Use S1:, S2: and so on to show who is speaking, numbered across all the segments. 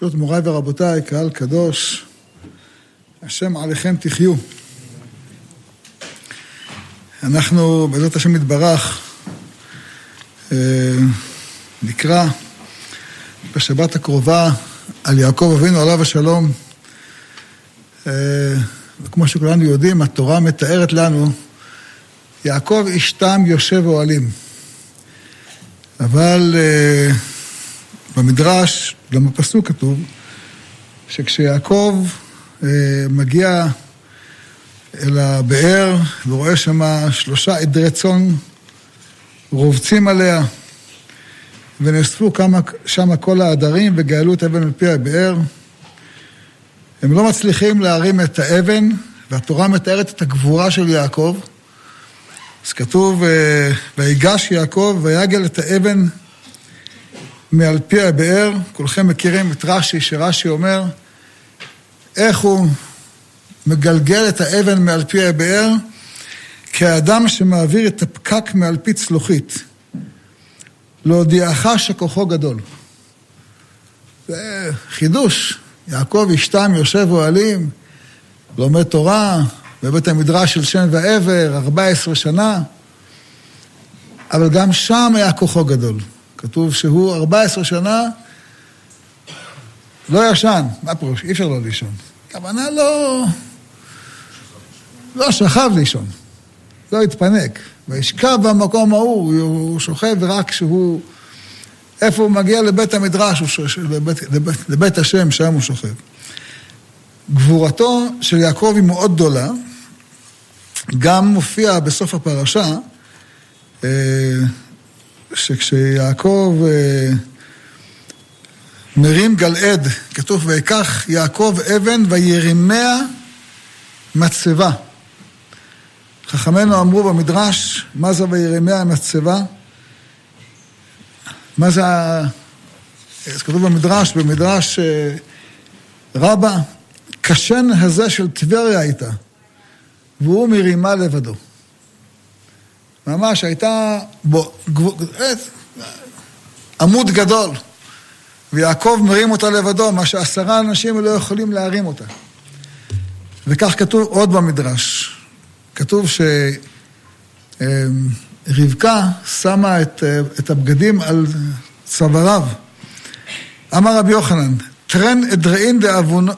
S1: ברשות מוריי ורבותיי, קהל קדוש, השם עליכם תחיו. אנחנו, בעזרת השם יתברך, אה, נקרא בשבת הקרובה על יעקב אבינו עליו השלום. אה, וכמו שכולנו יודעים, התורה מתארת לנו, יעקב איש תם יושב אוהלים. אבל uh, במדרש, גם בפסוק כתוב, שכשיעקב uh, מגיע אל הבאר ורואה שם שלושה עדרי צאן רובצים עליה, ונאספו שם כל העדרים וגאלו את האבן על פי הבאר. הם לא מצליחים להרים את האבן, והתורה מתארת את הגבורה של יעקב. אז כתוב, אה, ויגש יעקב ויגל את האבן מעל פי הבאר. כולכם מכירים את רש"י, שרש"י אומר, איך הוא מגלגל את האבן מעל פי הבאר? כאדם שמעביר את הפקק מעל פי צלוחית. להודיעך שכוחו גדול. זה חידוש. יעקב אשתם יושב אוהלים, לומד תורה, בבית המדרש של שם ועבר, 14 שנה, אבל גם שם היה כוחו גדול. כתוב שהוא 14 שנה לא ישן. מה פירוש? אי אפשר לא לישון. הכוונה לא... לא שכב לישון, לא התפנק. וישכב במקום ההוא, הוא שוכב רק כשהוא... איפה הוא מגיע לבית המדרש, הוא שוכב, לבית, לבית, לבית השם, שם הוא שוכב. גבורתו של יעקב היא מאוד גדולה, גם מופיע בסוף הפרשה, אה, שכשיעקב אה, מרים גלעד, כתוב, ויקח יעקב אבן וירימיה מצבה. חכמינו אמרו במדרש, מה זה וירימיה מצבה? מה זה. אז כתוב במדרש, במדרש אה, רבה, קשן הזה של טבריה הייתה, והוא מרימה לבדו. ממש הייתה בו, גב... עמוד גדול, ויעקב מרים אותה לבדו, מה שעשרה אנשים לא יכולים להרים אותה. וכך כתוב עוד במדרש. כתוב שרבקה שמה את, את הבגדים על צוואריו. אמר רבי יוחנן, טרן אדראין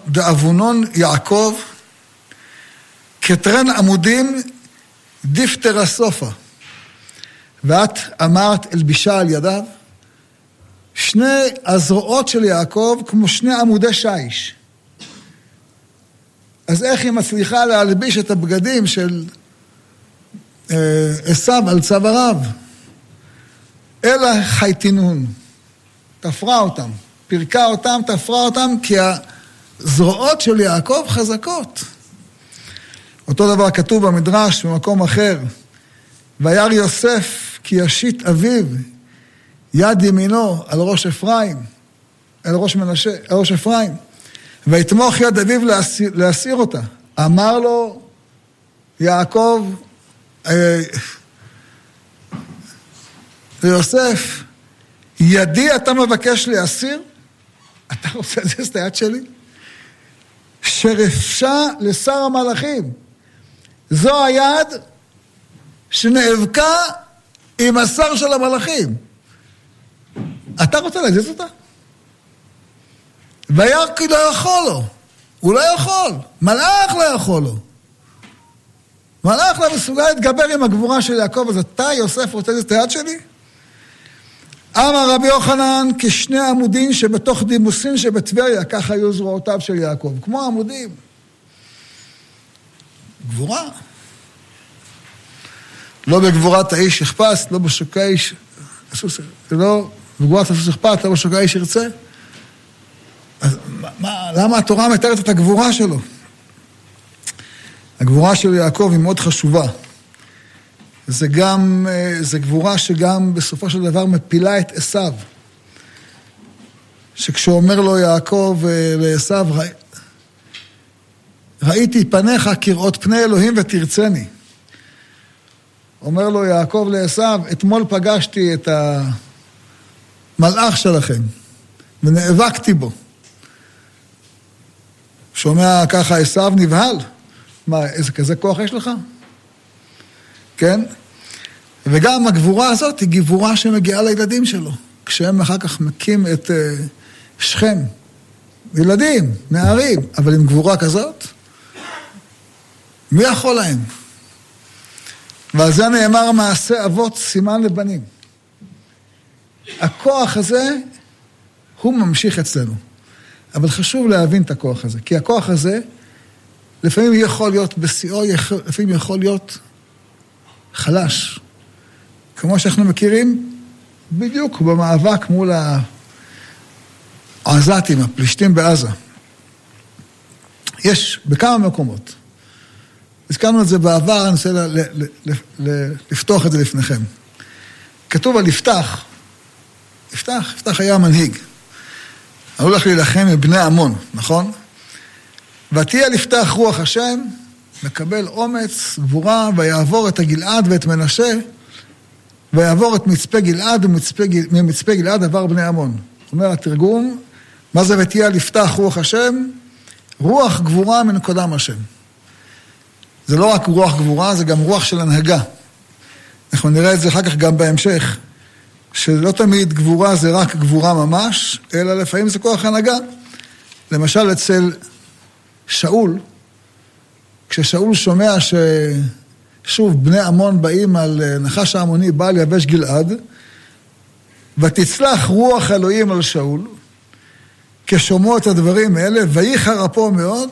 S1: דאבונון יעקב, כטרן עמודים דיפטרה סופה. ואת אמרת אלבישה על ידיו, שני הזרועות של יעקב כמו שני עמודי שיש. אז איך היא מצליחה להלביש את הבגדים של אה, עשיו על צוואריו? אלא חייטינון, תפרה אותם, פירקה אותם, תפרה אותם, כי הזרועות של יעקב חזקות. אותו דבר כתוב במדרש במקום אחר, וירא יוסף כי ישית אביו יד ימינו על ראש אפרים, על ראש מנשה, על ראש אפרים. ויתמוך יד אביו להסיר, להסיר אותה. אמר לו יעקב אה, ליוסף, ידי אתה מבקש להסיר? אתה רוצה להזיז את היד שלי? שרפשה לשר המלאכים. זו היד שנאבקה עם השר של המלאכים. אתה רוצה להזיז אותה? וירקי לא יכול לו. הוא לא יכול. מלאך לא יכול לו. מלאך לא מסוגל להתגבר עם הגבורה של יעקב, אז אתה, יוסף, רוצה להזיז את היד שלי? אמר רבי יוחנן, כשני עמודים שבתוך דימוסין שבטבריה, ככה היו זרועותיו של יעקב, כמו עמודים. גבורה. לא בגבורת האיש יחפש, לא בשוקי האיש, לא בגבורת הסוס אכפת, לא בשוקי האיש ירצה. אז מה, למה התורה מתארת את הגבורה שלו? הגבורה של יעקב היא מאוד חשובה. זה גם, אה, זה גבורה שגם בסופו של דבר מפילה את עשיו. שכשאומר לו יעקב אה, לעשיו, ראיתי פניך כראות פני אלוהים ותרצני. אומר לו יעקב לעשיו, אתמול פגשתי את המלאך שלכם ונאבקתי בו. שומע ככה עשיו נבהל. מה, איזה כזה כוח יש לך? כן? וגם הגבורה הזאת היא גבורה שמגיעה לילדים שלו. כשהם אחר כך מכים את uh, שכם. ילדים, נערים, אבל עם גבורה כזאת, מי יכול להם? ועל זה נאמר מעשה אבות סימן לבנים. הכוח הזה, הוא ממשיך אצלנו. אבל חשוב להבין את הכוח הזה, כי הכוח הזה, לפעמים יכול להיות בשיאו, לפעמים יכול להיות חלש. כמו שאנחנו מכירים, בדיוק במאבק מול העזתים, הפלישתים בעזה. יש בכמה מקומות. הזכרנו את זה בעבר, אני רוצה לפתוח את זה לפניכם. כתוב על יפתח, יפתח, יפתח היה מנהיג. הוא הולך להילחם עם בני עמון, נכון? ותהיה לפתח רוח השם, מקבל אומץ, גבורה, ויעבור את הגלעד ואת מנשה, ויעבור את מצפה גלעד, וממצפה גלעד עבר בני עמון. אומר התרגום, מה זה ותהיה לפתח רוח השם? רוח גבורה מנקודם השם. זה לא רק רוח גבורה, זה גם רוח של הנהגה. אנחנו נראה את זה אחר כך גם בהמשך, שלא תמיד גבורה זה רק גבורה ממש, אלא לפעמים זה כוח הנהגה. למשל אצל שאול, כששאול שומע ששוב בני עמון באים על אה, נחש העמוני בא לייבש גלעד, ותצלח רוח אלוהים על שאול, כשומעו את הדברים האלה, וייחר אפו מאוד,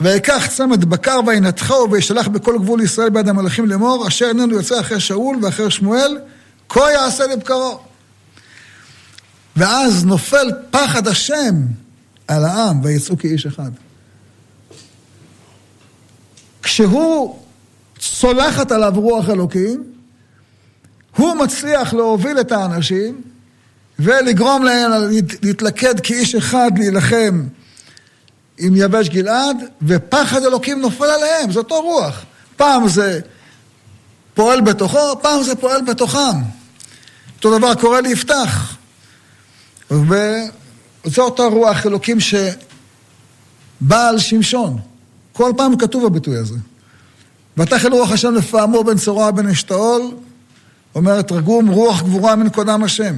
S1: ויקח צמד בקר וינתחו וישלח בכל גבול ישראל ביד המלאכים לאמור, אשר איננו יוצא אחרי שאול ואחרי שמואל, כה יעשה לבקרו. ואז נופל פחד השם על העם, ויצאו כאיש אחד. כשהוא צולחת עליו רוח אלוקים, הוא מצליח להוביל את האנשים ולגרום להם להתלכד כאיש אחד להילחם עם יבש גלעד, ופחד אלוקים נופל עליהם, זה אותו רוח. פעם זה פועל בתוכו, פעם זה פועל בתוכם. אותו דבר קורה ליפתח. וזה אותו רוח אלוקים שבא על שמשון. כל פעם כתוב הביטוי הזה. ותחל רוח השם לפעמו בין צורה בין אשתאול, אומרת תרגום, רוח גבורה מנקודם השם.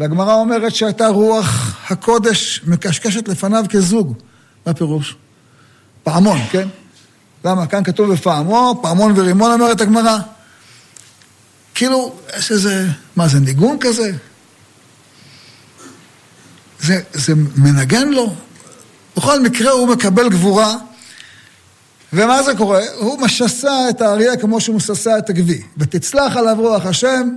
S1: והגמרא אומרת שהייתה רוח הקודש מקשקשת לפניו כזוג. מה הפירוש? פעמון, כן? למה? כאן כתוב בפעמו, פעמון ורימון אומרת הגמרא. כאילו, יש איזה, מה זה, ניגון כזה? זה, זה מנגן לו. בכל מקרה הוא מקבל גבורה, ומה זה קורה? הוא משסע את האריה כמו שהוא משסע את הגבי. ותצלח עליו רוח השם,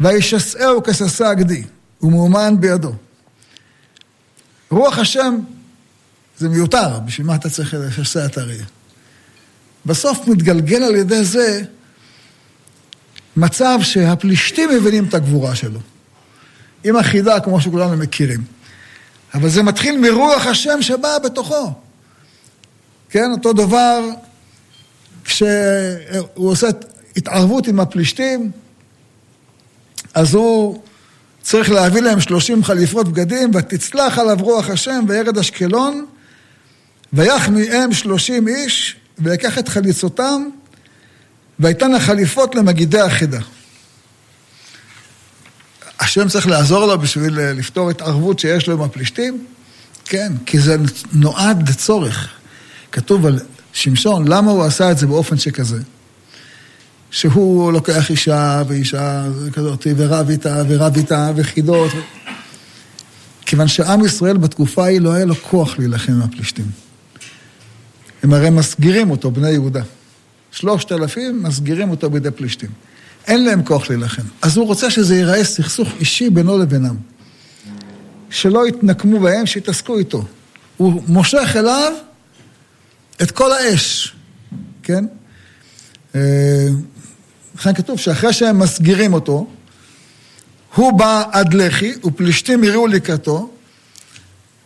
S1: וישסעהו כשסע הגדי, ומאומן בידו. רוח השם זה מיותר, בשביל מה אתה צריך לשסע את האריה? בסוף מתגלגל על ידי זה מצב שהפלישתים מבינים את הגבורה שלו. עם החידה, כמו שכולנו מכירים. אבל זה מתחיל מרוח השם שבא בתוכו. כן, אותו דבר כשהוא עושה התערבות עם הפלישתים, אז הוא צריך להביא להם שלושים חליפות בגדים, ותצלח עליו רוח השם וירד אשקלון, ויח מהם שלושים איש, ויקח את חליצותם, ויתן החליפות למגידי החידה. השם צריך לעזור לו בשביל לפתור התערבות שיש לו עם הפלישתים? כן, כי זה נועד לצורך. כתוב על שמשון, למה הוא עשה את זה באופן שכזה? שהוא לוקח אישה ואישה כזאת, ורב איתה, ורב איתה, וחידות. כיוון שעם ישראל בתקופה ההיא לא היה לו כוח להילחם עם הפלישתים. הם הרי מסגירים אותו, בני יהודה. שלושת אלפים מסגירים אותו בידי פלישתים. אין להם כוח להילחם. אז הוא רוצה שזה ייראה סכסוך אישי בינו לבינם. שלא יתנקמו בהם, שיתעסקו איתו. הוא מושך אליו את כל האש, כן? לכן כתוב שאחרי שהם מסגירים אותו, הוא בא עד לחי, ופלישתים יראו לקראתו,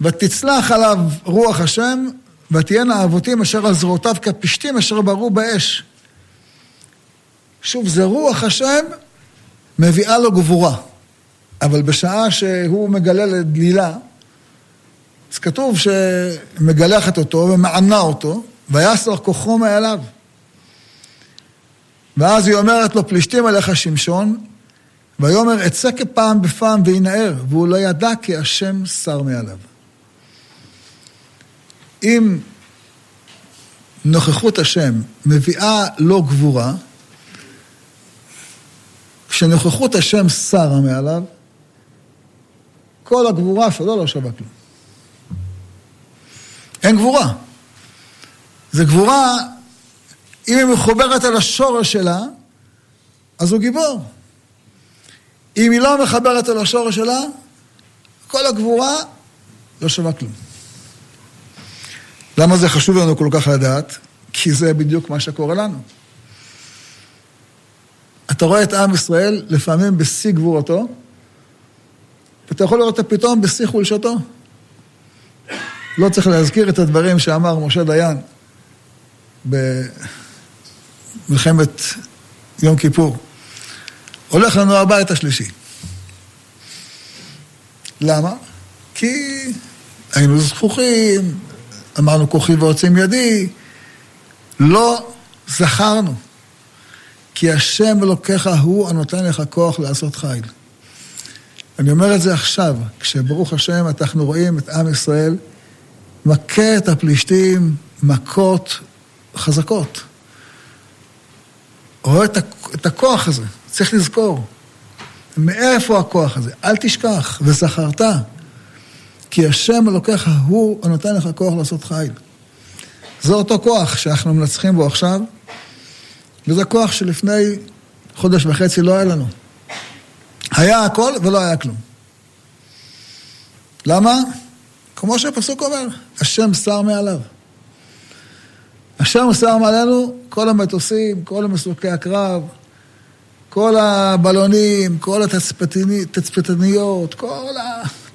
S1: ותצלח עליו רוח השם, ותהיינה אבותים אשר על זרועותיו כפשתים אשר ברו באש. שוב, זה רוח השם מביאה לו גבורה. אבל בשעה שהוא מגלה לדלילה, אז כתוב שמגלחת אותו ומענה אותו, ויסר כוחו מעליו. ואז היא אומרת לו, פלישתים עליך שמשון, ויאמר, אצא כפעם בפעם וינער, והוא לא ידע כי השם שר מעליו. אם נוכחות השם מביאה לו גבורה, כשנוכחות השם שרה מעליו, כל הגבורה שלו לא שווה כלום. אין גבורה. זה גבורה, אם היא מחוברת אל השורש שלה, אז הוא גיבור. אם היא לא מחברת אל השורש שלה, כל הגבורה לא שווה כלום. למה זה חשוב לנו כל כך לדעת? כי זה בדיוק מה שקורה לנו. אתה רואה את עם ישראל לפעמים בשיא גבורתו, ואתה יכול לראות אותו פתאום בשיא חולשתו. לא צריך להזכיר את הדברים שאמר משה דיין במלחמת יום כיפור. הולך לנו הבית השלישי. למה? כי היינו זכוכים, אמרנו כוחי ועוצם ידי, לא זכרנו. כי השם אלוקיך הוא הנותן לך כוח לעשות חיל. אני אומר את זה עכשיו, כשברוך השם אנחנו רואים את עם ישראל מכה את הפלישתים מכות חזקות. רואה את הכוח הזה, צריך לזכור. מאיפה הכוח הזה? אל תשכח, וזכרת. כי השם אלוקיך הוא הנותן לך כוח לעשות חיל. זה אותו כוח שאנחנו מנצחים בו עכשיו, וזה כוח שלפני חודש וחצי לא היה לנו. היה הכל ולא היה כלום. למה? כמו שהפסוק אומר, השם שר מעליו. השם שר מעלינו כל המטוסים, כל המסוקי הקרב, כל הבלונים, כל התצפיתניות, כל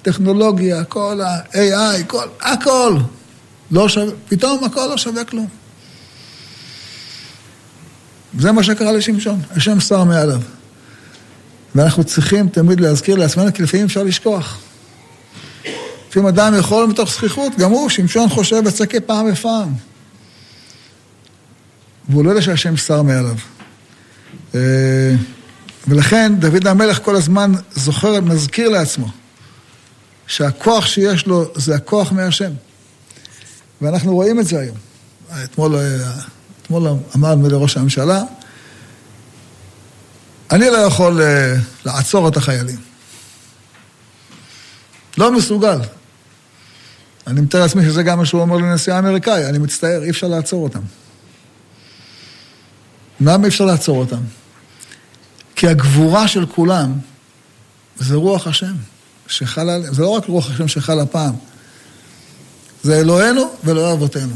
S1: הטכנולוגיה, כל ה-AI, כל, הכל. לא שווה, פתאום הכל לא שווה כלום. זה מה שקרה לשמשון, השם שר מעליו. ואנחנו צריכים תמיד להזכיר לעצמנו, כי לפעמים אפשר לשכוח. לפעמים אדם יכול מתוך זכיחות, גם הוא, שמשון חושב וצקה פעם בפעם. והוא לא יודע שהשם שר מעליו. אה, ולכן דוד המלך כל הזמן זוכר, מזכיר לעצמו, שהכוח שיש לו זה הכוח מהשם. ואנחנו רואים את זה היום. אתמול, אה, אתמול אמר לראש הממשלה, אני לא יכול אה, לעצור את החיילים. לא מסוגל. אני מתאר לעצמי שזה גם מה שהוא אומר לנשיא האמריקאי, אני מצטער, אי אפשר לעצור אותם. למה אי אפשר לעצור אותם? כי הגבורה של כולם זה רוח השם שחל עליהם. זה לא רק רוח השם שחל הפעם, זה אלוהינו ואלוהי אבותינו.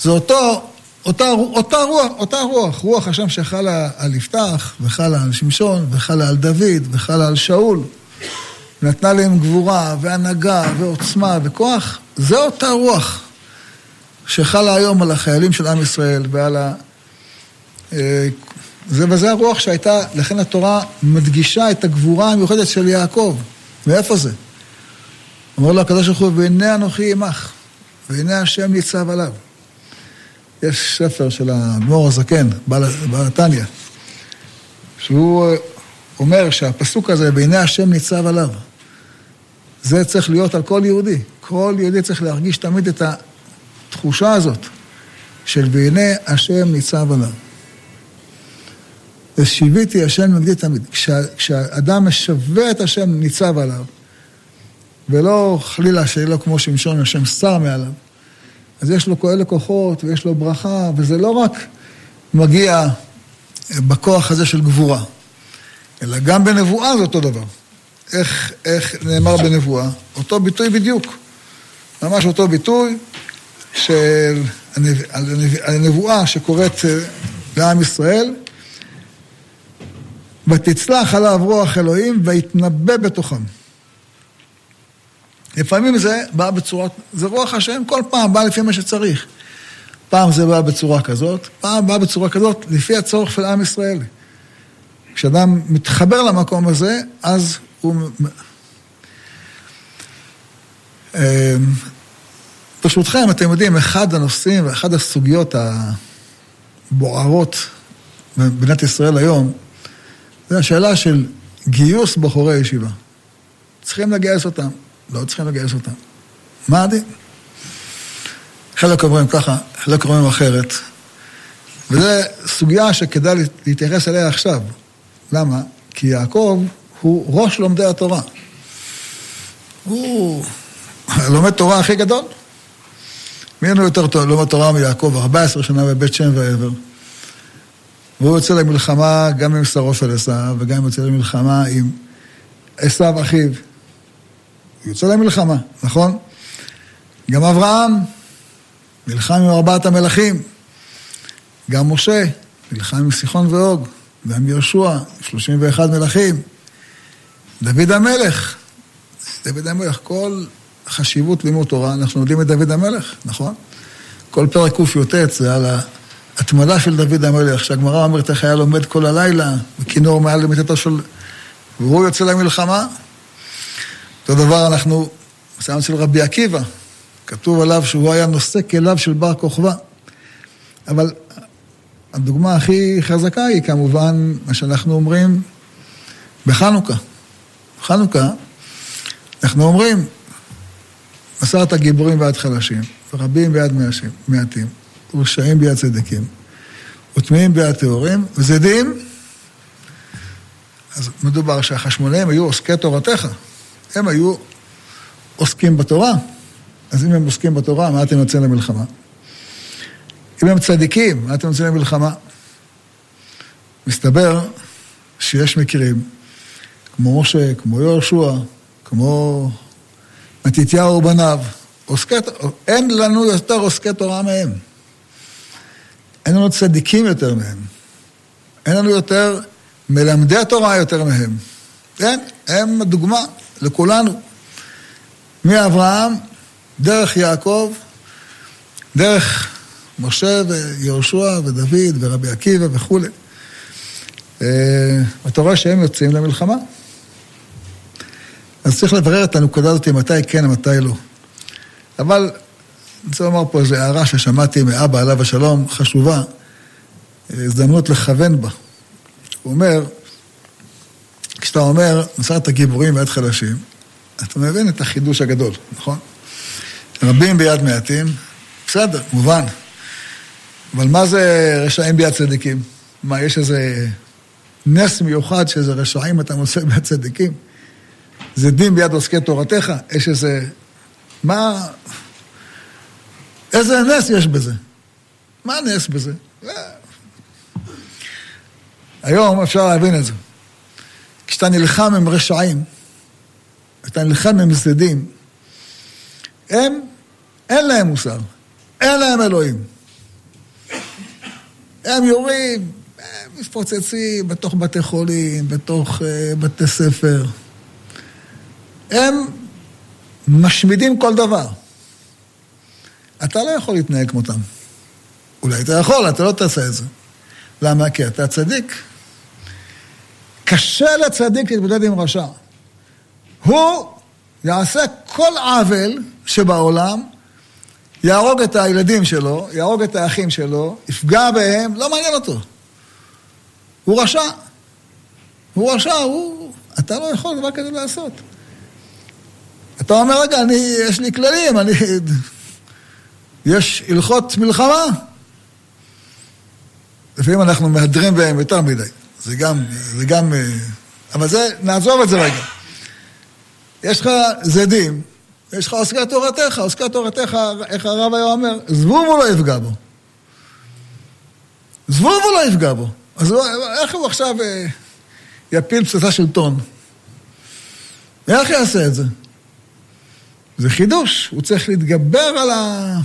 S1: זה אותו, אותה, אותה רוח, אותה רוח, רוח השם שחלה על יפתח, וחלה על שמשון, וחלה על דוד, וחלה על שאול. נתנה להם גבורה, והנהגה, ועוצמה, וכוח. זה אותה רוח שחלה היום על החיילים של עם ישראל ועל ה... אה, זה וזה הרוח שהייתה, לכן התורה מדגישה את הגבורה המיוחדת של יעקב. מאיפה זה? אומר לו הקדוש ברוך הוא, והנה אנוכי עמך, והנה השם ניצב עליו. יש ספר של האדמו"ר הזקן, בעל התניא, שהוא אומר שהפסוק הזה, והנה השם ניצב עליו, זה צריך להיות על כל יהודי. כל יהודי צריך להרגיש תמיד את התחושה הזאת של והנה השם ניצב עליו. ושיוויתי השם נגדי תמיד. כשה, כשאדם משווה את השם ניצב עליו, ולא חלילה לו כמו שמשון, השם שר מעליו, אז יש לו כאלה כוחות ויש לו ברכה, וזה לא רק מגיע בכוח הזה של גבורה, אלא גם בנבואה זה אותו דבר. איך, איך נאמר בנבואה? אותו ביטוי בדיוק. ממש אותו ביטוי של הנבואה שקורית לעם ישראל, ותצלח עליו רוח אלוהים ויתנבא בתוכם. לפעמים זה בא בצורה, זה רוח השם, כל פעם בא לפי מה שצריך. פעם זה בא בצורה כזאת, פעם בא בצורה כזאת, לפי הצורך של עם ישראל. כשאדם מתחבר למקום הזה, אז הוא... ברשותכם, אתם יודעים, אחד הנושאים ואחד הסוגיות הבוערות במדינת ישראל היום, זה השאלה של גיוס בחורי ישיבה. צריכים לגייס אותם, לא צריכים לגייס אותם. מה הדין? חלק אומרים ככה, חלק אומרים אחרת. וזו סוגיה שכדאי להתייחס אליה עכשיו. למה? כי יעקב הוא ראש לומדי התורה. הוא לומד תורה הכי גדול. מי אין לו יותר לומד תורה מיעקב? 14 שנה בבית שם ועבר. והוא יוצא למלחמה גם עם שרו של עשיו, וגם יוצא למלחמה עם עשיו אחיו. הוא יוצא למלחמה, נכון? גם אברהם נלחם עם ארבעת המלכים. גם משה נלחם עם סיחון ואוג. גם יהושע, 31 מלכים. דוד המלך, דוד המלך, כל חשיבות לימוד תורה, אנחנו יודעים את דוד המלך, נכון? כל פרק קי"ט זה על ההתמדה של דוד המלך, שהגמרא אומרת איך היה לומד כל הלילה, וכינור מעל למיטתו של... והוא יוצא למלחמה. אותו דבר אנחנו, מסיים אצל רבי עקיבא, כתוב עליו שהוא היה נושא כליו של בר כוכבא. אבל הדוגמה הכי חזקה היא כמובן מה שאנחנו אומרים בחנוכה. בחנוכה אנחנו אומרים, מסרת גיבורים ביד חלשים, ורבים ביד מעטים, ורשעים ביד צדיקים, וטמאים ביד טהורים, וזדים. אז מדובר שהחשמונאים היו עוסקי תורתך. הם היו עוסקים בתורה. אז אם הם עוסקים בתורה, מה אתם יוצאים למלחמה? אם הם צדיקים, מה אתם יוצאים למלחמה? מסתבר שיש מקרים, כמו משה, כמו יהושע, כמו מתתיהו ובניו, עוסקי, אין לנו יותר עוסקי תורה מהם. אין לנו צדיקים יותר מהם. אין לנו יותר מלמדי התורה יותר מהם. כן, הם הדוגמה לכולנו. מאברהם, דרך יעקב, דרך משה ויהושע ודוד ורבי עקיבא וכולי. אה, אתה רואה שהם יוצאים למלחמה. אז צריך לברר את הנקודה הזאת מתי כן ומתי לא. אבל אני רוצה לומר פה איזו הערה ששמעתי מאבא עליו השלום, חשובה, הזדמנות לכוון בה. הוא אומר, כשאתה אומר, מסרת גיבורים ביד חלשים, אתה מבין את החידוש הגדול, נכון? רבים ביד מעטים, בסדר, מובן. אבל מה זה רשעים ביד צדיקים? מה, יש איזה נס מיוחד שאיזה רשעים אתה מוצא ביד צדיקים? זה דין ביד עוסקי תורתך? יש איזה... מה... איזה נס יש בזה? מה הנס בזה? היום אפשר להבין את זה. כשאתה נלחם עם רשעים, אתה נלחם עם זדים, הם, אין להם מוסר, אין להם אלוהים. הם יורים, הם מתפוצצים בתוך בתי חולים, בתוך uh, בתי ספר. הם משמידים כל דבר. אתה לא יכול להתנהג כמותם. אולי אתה יכול, אתה לא תעשה את זה. למה? כי אתה צדיק. קשה לצדיק להתמודד עם רשע. הוא יעשה כל עוול שבעולם, יהרוג את הילדים שלו, יהרוג את האחים שלו, יפגע בהם, לא מעניין אותו. הוא רשע. הוא רשע, הוא... אתה לא יכול דבר כזה לעשות. אתה אומר, רגע, אני, יש לי כללים, אני... יש הלכות מלחמה. לפעמים אנחנו מהדרים בהם יותר מדי. זה גם, זה גם... אבל זה, נעזוב את זה רגע. יש לך זדים, יש לך עוסקי תורתך, עוסקי תורתך, איך הרב היה אומר, זבוב הוא לא יפגע בו. זבוב הוא לא יפגע בו. אז איך הוא עכשיו אה, יפיל פצצה של טון? איך יעשה את זה? זה חידוש, הוא צריך להתגבר על, ה...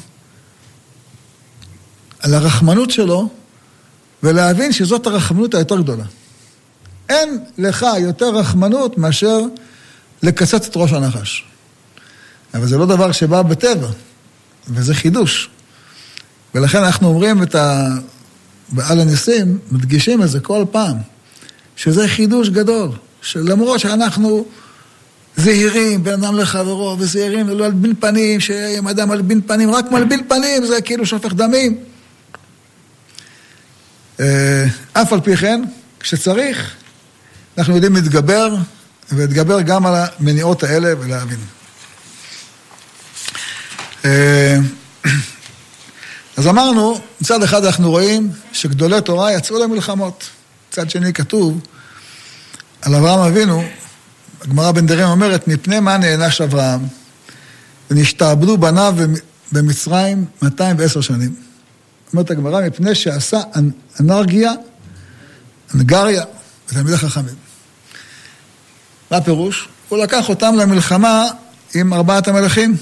S1: על הרחמנות שלו ולהבין שזאת הרחמנות היותר גדולה. אין לך יותר רחמנות מאשר לקצץ את ראש הנחש. אבל זה לא דבר שבא בטבע, וזה חידוש. ולכן אנחנו אומרים את ה... בעל הניסים, מדגישים את זה כל פעם, שזה חידוש גדול, שלמרות שאנחנו זהירים בין אדם לחברו, וזהירים ולא להלבין פנים, שאם אדם מלבין פנים, רק מלבין פנים, זה כאילו שופך דמים. אה, אף על פי כן, כשצריך, אנחנו יודעים להתגבר, ולהתגבר גם על המניעות האלה ולהבין. אה, אז אמרנו, מצד אחד אנחנו רואים שגדולי תורה יצאו למלחמות. מצד שני כתוב על אברהם אבינו, הגמרא בן דרים אומרת, מפני מה נענש אברהם? ונשתעבדו בניו במצרים 210 שנים. אומרת הגמרא, מפני שעשה אנרגיה, אנגריה, ותלמידי חכמים. מה הפירוש? הוא לקח אותם למלחמה עם ארבעת המלכים.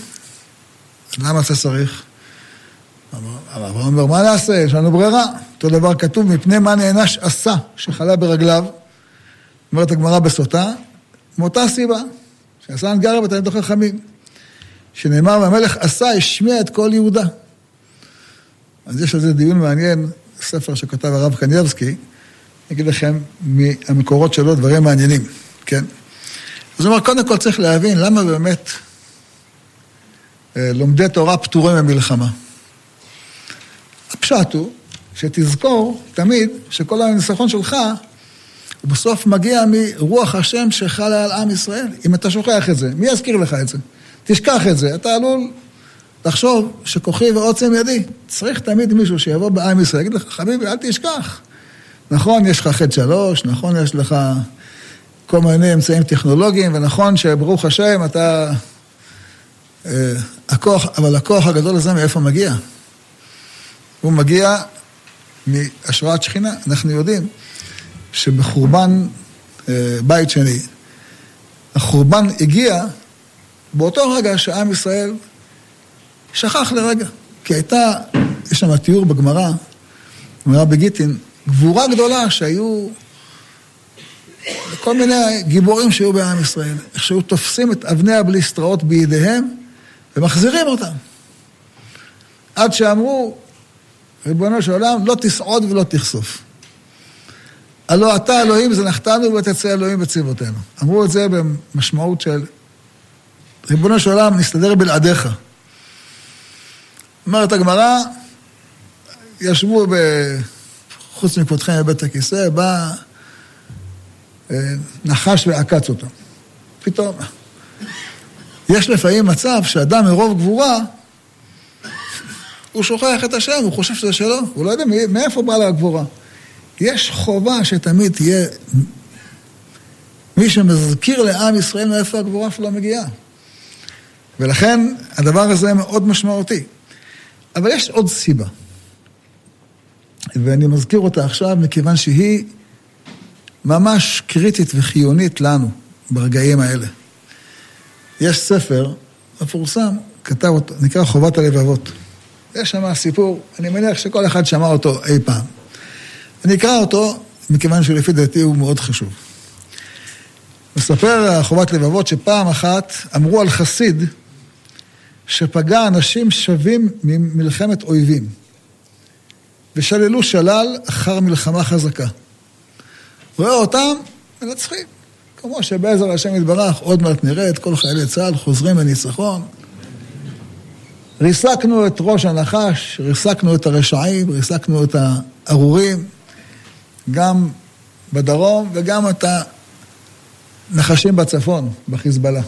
S1: למה זה צריך? אברהם אומר, מה נעשה? יש לנו ברירה. אותו דבר כתוב, מפני מה נענש עשה שחלה ברגליו. אומרת הגמרא בסוטה, מאותה סיבה, שעשה אנגריה ותלמידי חכמים. שנאמר, והמלך עשה, השמיע את כל יהודה. אז יש על זה דיון מעניין, ספר שכתב הרב קניאבסקי, אני אגיד לכם מהמקורות שלו דברים מעניינים, כן? אז הוא אומר, קודם כל צריך להבין למה באמת אה, לומדי תורה פטורים ממלחמה. הפשט הוא שתזכור תמיד שכל הניסחון שלך הוא בסוף מגיע מרוח השם שחלה על עם ישראל. אם אתה שוכח את זה, מי יזכיר לך את זה? תשכח את זה, אתה עלול לחשוב שכוחי ועוצם ידי. צריך תמיד מישהו שיבוא בעם ישראל, יגיד לך, חביבי, אל תשכח. נכון, יש לך חטא שלוש, נכון, יש לך כל מיני אמצעים טכנולוגיים, ונכון שברוך השם אתה... אה, הכוח, אבל הכוח הגדול הזה מאיפה מגיע? הוא מגיע מהשראת שכינה. אנחנו יודעים שבחורבן אה, בית שני, החורבן הגיע באותו רגע שעם ישראל שכח לרגע. כי הייתה, יש שם תיאור בגמרא, גמרא בגיטין, גבורה גדולה שהיו כל מיני גיבורים שהיו בעם ישראל, איך שהיו תופסים את אבני הבליסטראות בידיהם ומחזירים אותם. עד שאמרו, ריבונו של עולם, לא תסעוד ולא תחשוף. הלא אתה אלוהים זנחתנו ותצא אלוהים בצבאותינו. אמרו את זה במשמעות של ריבונו של עולם, נסתדר בלעדיך. אומרת הגמרא, ישבו ב... חוץ מכבודכם בבית הכיסא, בא אה, נחש ועקץ אותם. פתאום. יש לפעמים מצב שאדם מרוב גבורה, הוא שוכח את השם, הוא חושב שזה שלו, הוא לא יודע מאיפה בא לה הגבורה. יש חובה שתמיד תהיה מי שמזכיר לעם ישראל מאיפה הגבורה שלו מגיעה. ולכן הדבר הזה מאוד משמעותי. אבל יש עוד סיבה, ואני מזכיר אותה עכשיו מכיוון שהיא ממש קריטית וחיונית לנו ברגעים האלה. יש ספר מפורסם, כתב אותו, נקרא חובת הלבבות. יש שם סיפור, אני מניח שכל אחד שמע אותו אי פעם. אני אקרא אותו, מכיוון שלפי דעתי הוא מאוד חשוב. מספר חובת לבבות שפעם אחת אמרו על חסיד שפגע אנשים שווים ממלחמת אויבים, ושללו שלל אחר מלחמה חזקה. רואה אותם מנצחים, כמו שבעזר השם יתברך עוד מעט נראה את כל חיילי צה"ל חוזרים בניצחון. ריסקנו את ראש הנחש, ריסקנו את הרשעים, ריסקנו את הארורים, גם בדרום וגם את הנחשים בצפון, בחיזבאללה.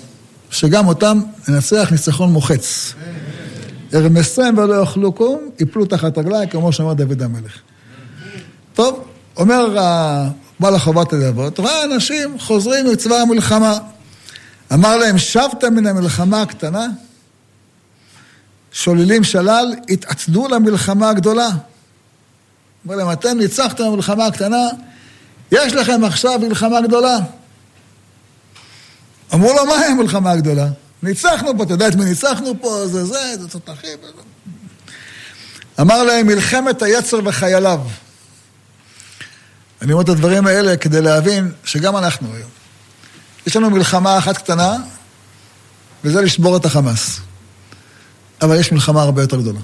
S1: שגם אותם ננצח ניצחון מוחץ. ארמסם ולא יאכלו קום, יפלו תחת רגליי, כמו שאמר דוד המלך. טוב, אומר בעל החובת הלבבות, ראה אנשים חוזרים מצבא המלחמה. אמר להם, שבת מן המלחמה הקטנה? שוללים שלל, התעצדו למלחמה הגדולה. אומר להם, אתם ניצחתם במלחמה הקטנה, יש לכם עכשיו מלחמה גדולה. אמרו לו, מהי המלחמה הגדולה? ניצחנו פה, אתה יודע את מי ניצחנו פה? זה זה, זה תותחים. אמר להם, מלחמת היצר וחייליו. אני אומר את הדברים האלה כדי להבין שגם אנחנו היום. יש לנו מלחמה אחת קטנה, וזה לשבור את החמאס. אבל יש מלחמה הרבה יותר גדולה.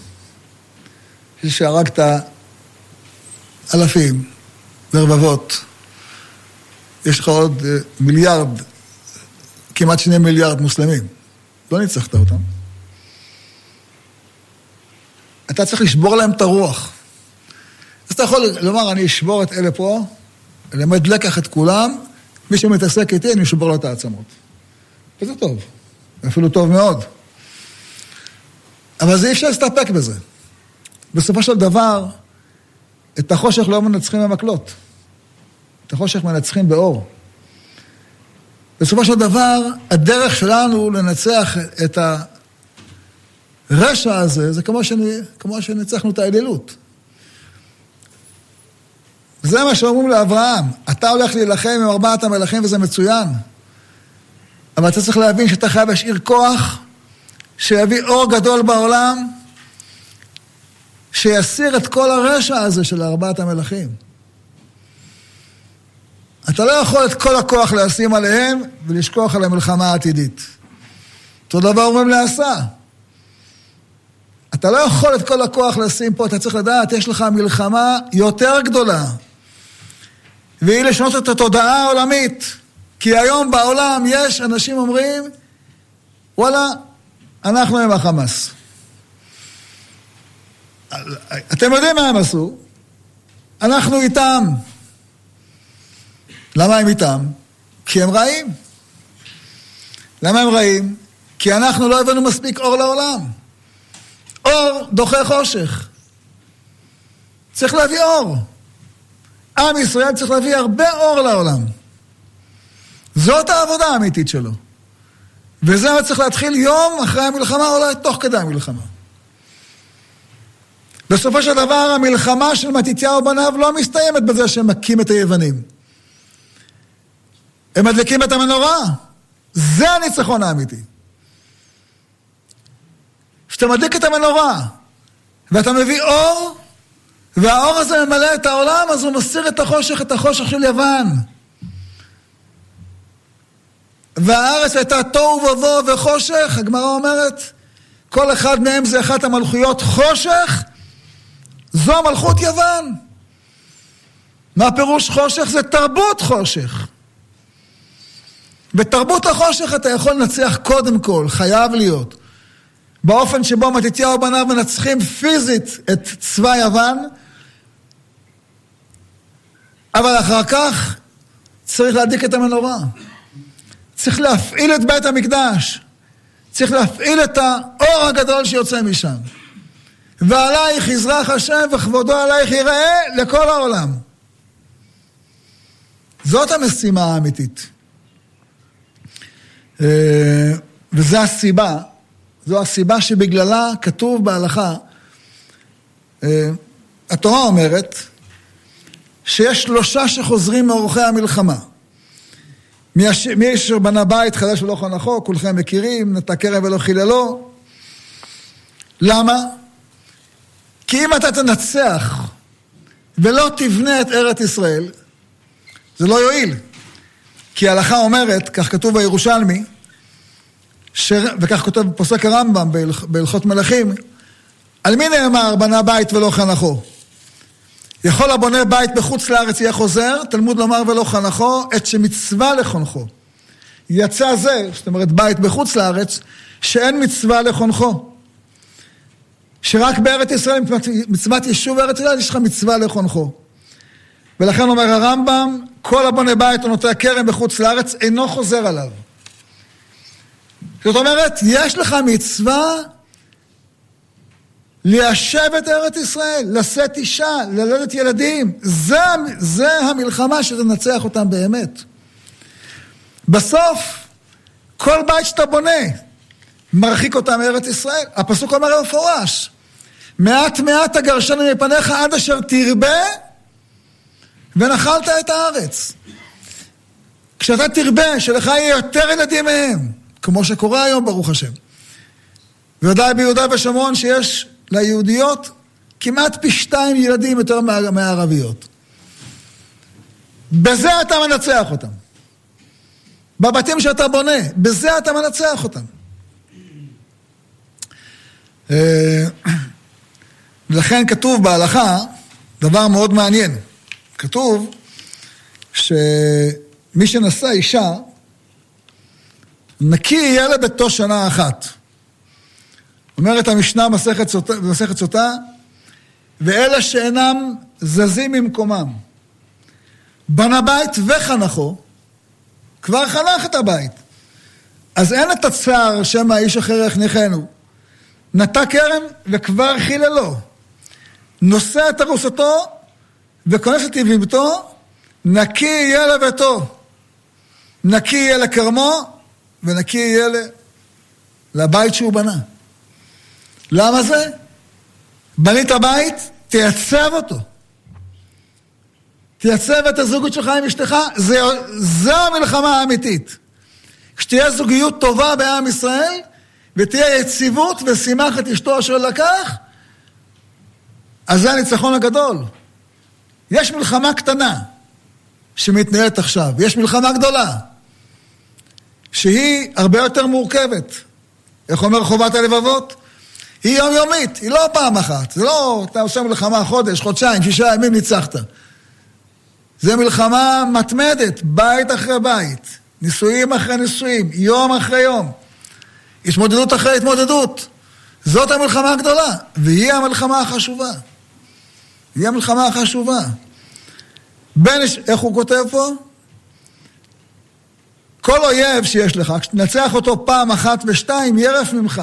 S1: יש שהרגת אלפים ורבבות. יש לך עוד אה, מיליארד כמעט שני מיליארד מוסלמים. לא ניצחת אותם. אתה צריך לשבור להם את הרוח. אז אתה יכול לומר, אני אשבור את אלה פה, אלמד לקח את כולם, מי שמתעסק איתי, אני אשבור לו את העצמות. וזה טוב, אפילו טוב מאוד. אבל זה אי אפשר להסתפק בזה. בסופו של דבר, את החושך לא מנצחים במקלות. את החושך מנצחים באור. בסופו של דבר, הדרך שלנו לנצח את הרשע הזה, זה כמו, שאני, כמו שניצחנו את האלילות. זה מה שאומרים לאברהם, אתה הולך להילחם עם ארבעת המלכים וזה מצוין. אבל אתה צריך להבין שאתה חייב להשאיר כוח שיביא אור גדול בעולם, שיסיר את כל הרשע הזה של ארבעת המלכים. אתה לא יכול את כל הכוח לשים עליהם ולשכוח על המלחמה העתידית. אותו דבר אומרים לעשה. אתה לא יכול את כל הכוח לשים פה, אתה צריך לדעת, יש לך מלחמה יותר גדולה. והיא לשנות את התודעה העולמית. כי היום בעולם יש אנשים אומרים, וואלה, אנחנו עם החמאס. אתם יודעים מה הם עשו? אנחנו איתם. למה הם איתם? כי הם רעים. למה הם רעים? כי אנחנו לא הבאנו מספיק אור לעולם. אור דוחה חושך. צריך להביא אור. עם ישראל צריך להביא הרבה אור לעולם. זאת העבודה האמיתית שלו. וזה מה צריך להתחיל יום אחרי המלחמה, או תוך כדי המלחמה. בסופו של דבר, המלחמה של מתתיהו בניו לא מסתיימת בזה שהם מכים את היוונים. הם מדליקים את המנורה. זה הניצחון האמיתי. כשאתה מדליק את המנורה ואתה מביא אור, והאור הזה ממלא את העולם, אז הוא מסיר את החושך, את החושך של יוון. והארץ הייתה תוהו ובוהו וחושך, הגמרא אומרת, כל אחד מהם זה אחת המלכויות חושך, זו מלכות יוון. מה פירוש חושך? זה תרבות חושך. בתרבות החושך אתה יכול לנצח קודם כל, חייב להיות. באופן שבו מתתיהו בניו מנצחים פיזית את צבא יוון, אבל אחר כך צריך להדליק את המנורה. צריך להפעיל את בית המקדש. צריך להפעיל את האור הגדול שיוצא משם. ועלייך יזרח השם וכבודו עלייך ייראה לכל העולם. זאת המשימה האמיתית. אה, וזו הסיבה, זו הסיבה שבגללה כתוב בהלכה, אה, התורה אומרת, שיש שלושה שחוזרים מאורחי המלחמה. מי אשר בנה בית חדש ולא חנכו, כולכם מכירים, נטע כרם ולא חיללו. למה? כי אם אתה תנצח ולא תבנה את ארץ ישראל, זה לא יועיל. כי ההלכה אומרת, כך כתוב בירושלמי, ש... וכך כותב פוסק הרמב"ם בהלכות מלכים, על מי נאמר בנה בית ולא חנכו? יכול הבונה בית בחוץ לארץ יהיה חוזר, תלמוד לומר ולא חנכו, את שמצווה לחונכו. יצא זה, זאת אומרת בית בחוץ לארץ, שאין מצווה לחונכו. שרק בארץ ישראל, מצוות יישוב ארץ ישראל, יש לך מצווה לחונכו. ולכן אומר הרמב"ם, כל הבונה בית או נוטע כרם בחוץ לארץ אינו חוזר עליו. זאת אומרת, יש לך מצווה ליישב את ארץ ישראל, לשאת אישה, ללדת ילדים. זה, זה המלחמה שתנצח אותם באמת. בסוף, כל בית שאתה בונה, מרחיק אותם מארץ ישראל. הפסוק אומר במפורש, מעט מעט אגרשנו מפניך עד אשר תרבה ונחלת את הארץ. כשאתה תרבה, שלך יהיה יותר ילדים מהם, כמו שקורה היום, ברוך השם. ודאי ביהודה ושומרון שיש ליהודיות כמעט פי שתיים ילדים יותר מהערביות. בזה אתה מנצח אותם. בבתים שאתה בונה, בזה אתה מנצח אותם. אה, ולכן כתוב בהלכה דבר מאוד מעניין. כתוב שמי שנשא אישה, נקי יהיה לביתו שנה אחת. אומרת המשנה במסכת סוטה, ואלה שאינם זזים ממקומם. בנה בית וחנכו, כבר חנך את הבית. אז אין את הצער שמא איש אחר יחניכנו. נטע כרם וכבר חיללו. נושא את ארוסתו וכונס את יבימתו, נקי יהיה לביתו. נקי יהיה לכרמו ונקי יהיה לבית שהוא בנה. למה זה? בנית בית, תייצב אותו. תייצב את הזוגות שלך עם אשתך, זה, זו המלחמה האמיתית. כשתהיה זוגיות טובה בעם ישראל, ותהיה יציבות ושימח את אשתו אשר לקח, אז זה הניצחון הגדול. יש מלחמה קטנה שמתנהלת עכשיו, יש מלחמה גדולה, שהיא הרבה יותר מורכבת. איך אומר חובת הלבבות? היא יומיומית, היא לא פעם אחת. זה לא, אתה עושה מלחמה חודש, חודשיים, שישה ימים ניצחת. זה מלחמה מתמדת, בית אחרי בית, נישואים אחרי נישואים, יום אחרי יום. התמודדות אחרי התמודדות. זאת המלחמה הגדולה, והיא המלחמה החשובה. היא המלחמה החשובה. בין, איך הוא כותב פה? כל אויב שיש לך, כשתנצח אותו פעם אחת ושתיים, ירף ממך.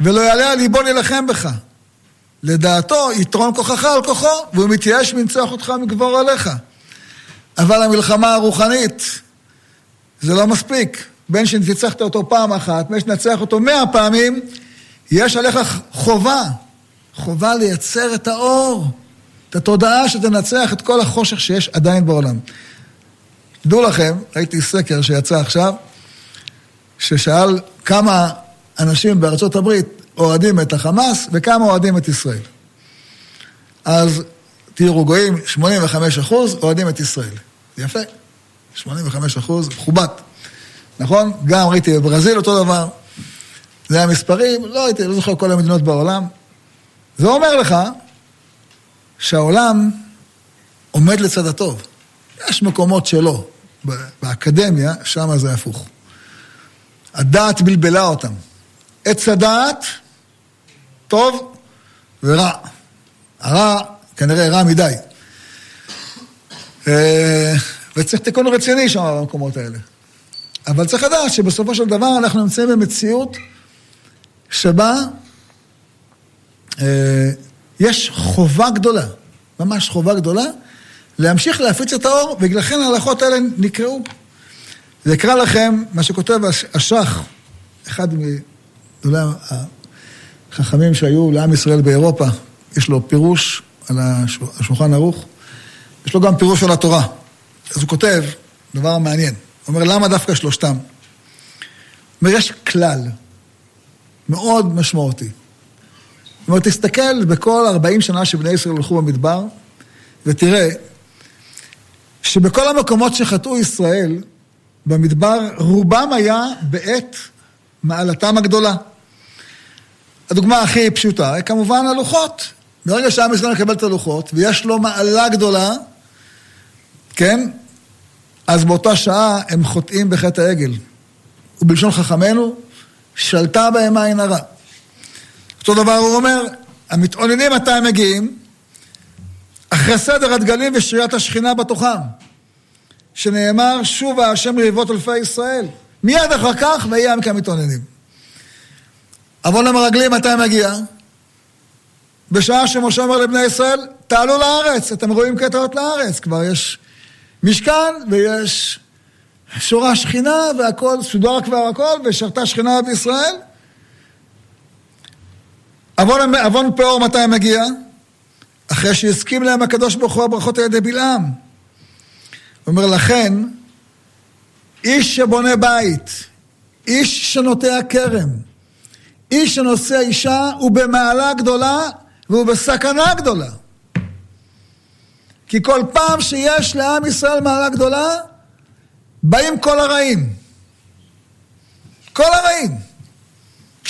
S1: ולא יעלה על ליבו להילחם בך. לדעתו, יתרון כוחך על כוחו, והוא מתייאש מנצח אותך מגבור עליך. אבל המלחמה הרוחנית, זה לא מספיק. בין שניצחת אותו פעם אחת, בין שנצח אותו מאה פעמים, יש עליך חובה, חובה לייצר את האור, את התודעה שתנצח את כל החושך שיש עדיין בעולם. תדעו לכם, ראיתי סקר שיצא עכשיו, ששאל כמה אנשים בארצות הברית אוהדים את החמאס וכמה אוהדים את ישראל. אז תהיו רגועים, 85 אחוז אוהדים את ישראל. יפה, 85 אחוז, מכובד. נכון? גם ראיתי בברזיל אותו דבר. זה המספרים, לא הייתי, לא זוכר כל המדינות בעולם. זה אומר לך שהעולם עומד לצד הטוב. יש מקומות שלא. באקדמיה, שם זה הפוך. הדעת בלבלה אותם. עץ הדעת, טוב ורע. הרע כנראה רע מדי. אה, וצריך תיקון רציני שם במקומות האלה. אבל צריך לדעת שבסופו של דבר אנחנו נמצאים במציאות שבה יש חובה גדולה, ממש חובה גדולה, להמשיך להפיץ את האור, ולכן ההלכות האלה נקראו. זה יקרא לכם מה שכותב השח, אחד מגדולי החכמים שהיו לעם ישראל באירופה, יש לו פירוש על השולחן ערוך, יש לו גם פירוש על התורה. אז הוא כותב דבר מעניין. הוא אומר, למה דווקא שלושתם? הוא אומר, יש כלל מאוד משמעותי. אומרת, תסתכל בכל 40 שנה שבני ישראל הלכו במדבר, ותראה שבכל המקומות שחטאו ישראל, במדבר, רובם היה בעת מעלתם הגדולה. הדוגמה הכי פשוטה היא כמובן הלוחות. ברגע שעם ישראל מקבל את הלוחות, ויש לו מעלה גדולה, כן? אז באותה שעה הם חוטאים בחטא העגל. ובלשון חכמינו, שלטה בהם עין הרע. אותו דבר הוא אומר, המתאוננים מתי הם מגיעים? אחרי סדר הדגלים ושריית השכינה בתוכם, שנאמר, שובה השם לריבות אלפי ישראל. מיד אחר כך, ויהי עם כמתאוננים. עוון המרגלים מתי מגיע? בשעה שמשה אומר לבני ישראל, תעלו לארץ, אתם רואים קטעות לארץ, כבר יש משכן ויש שורה שכינה והכל, סודר כבר הכל, ושרתה שכינה בישראל. עוון, עוון פאור מתי מגיע? אחרי שהסכים להם הקדוש ברוך הוא הברכות על ידי בלעם. הוא אומר, לכן, איש שבונה בית, איש שנוטע כרם, איש שנושא אישה, הוא במעלה גדולה והוא בסכנה גדולה. כי כל פעם שיש לעם ישראל מעלה גדולה, באים כל הרעים. כל הרעים.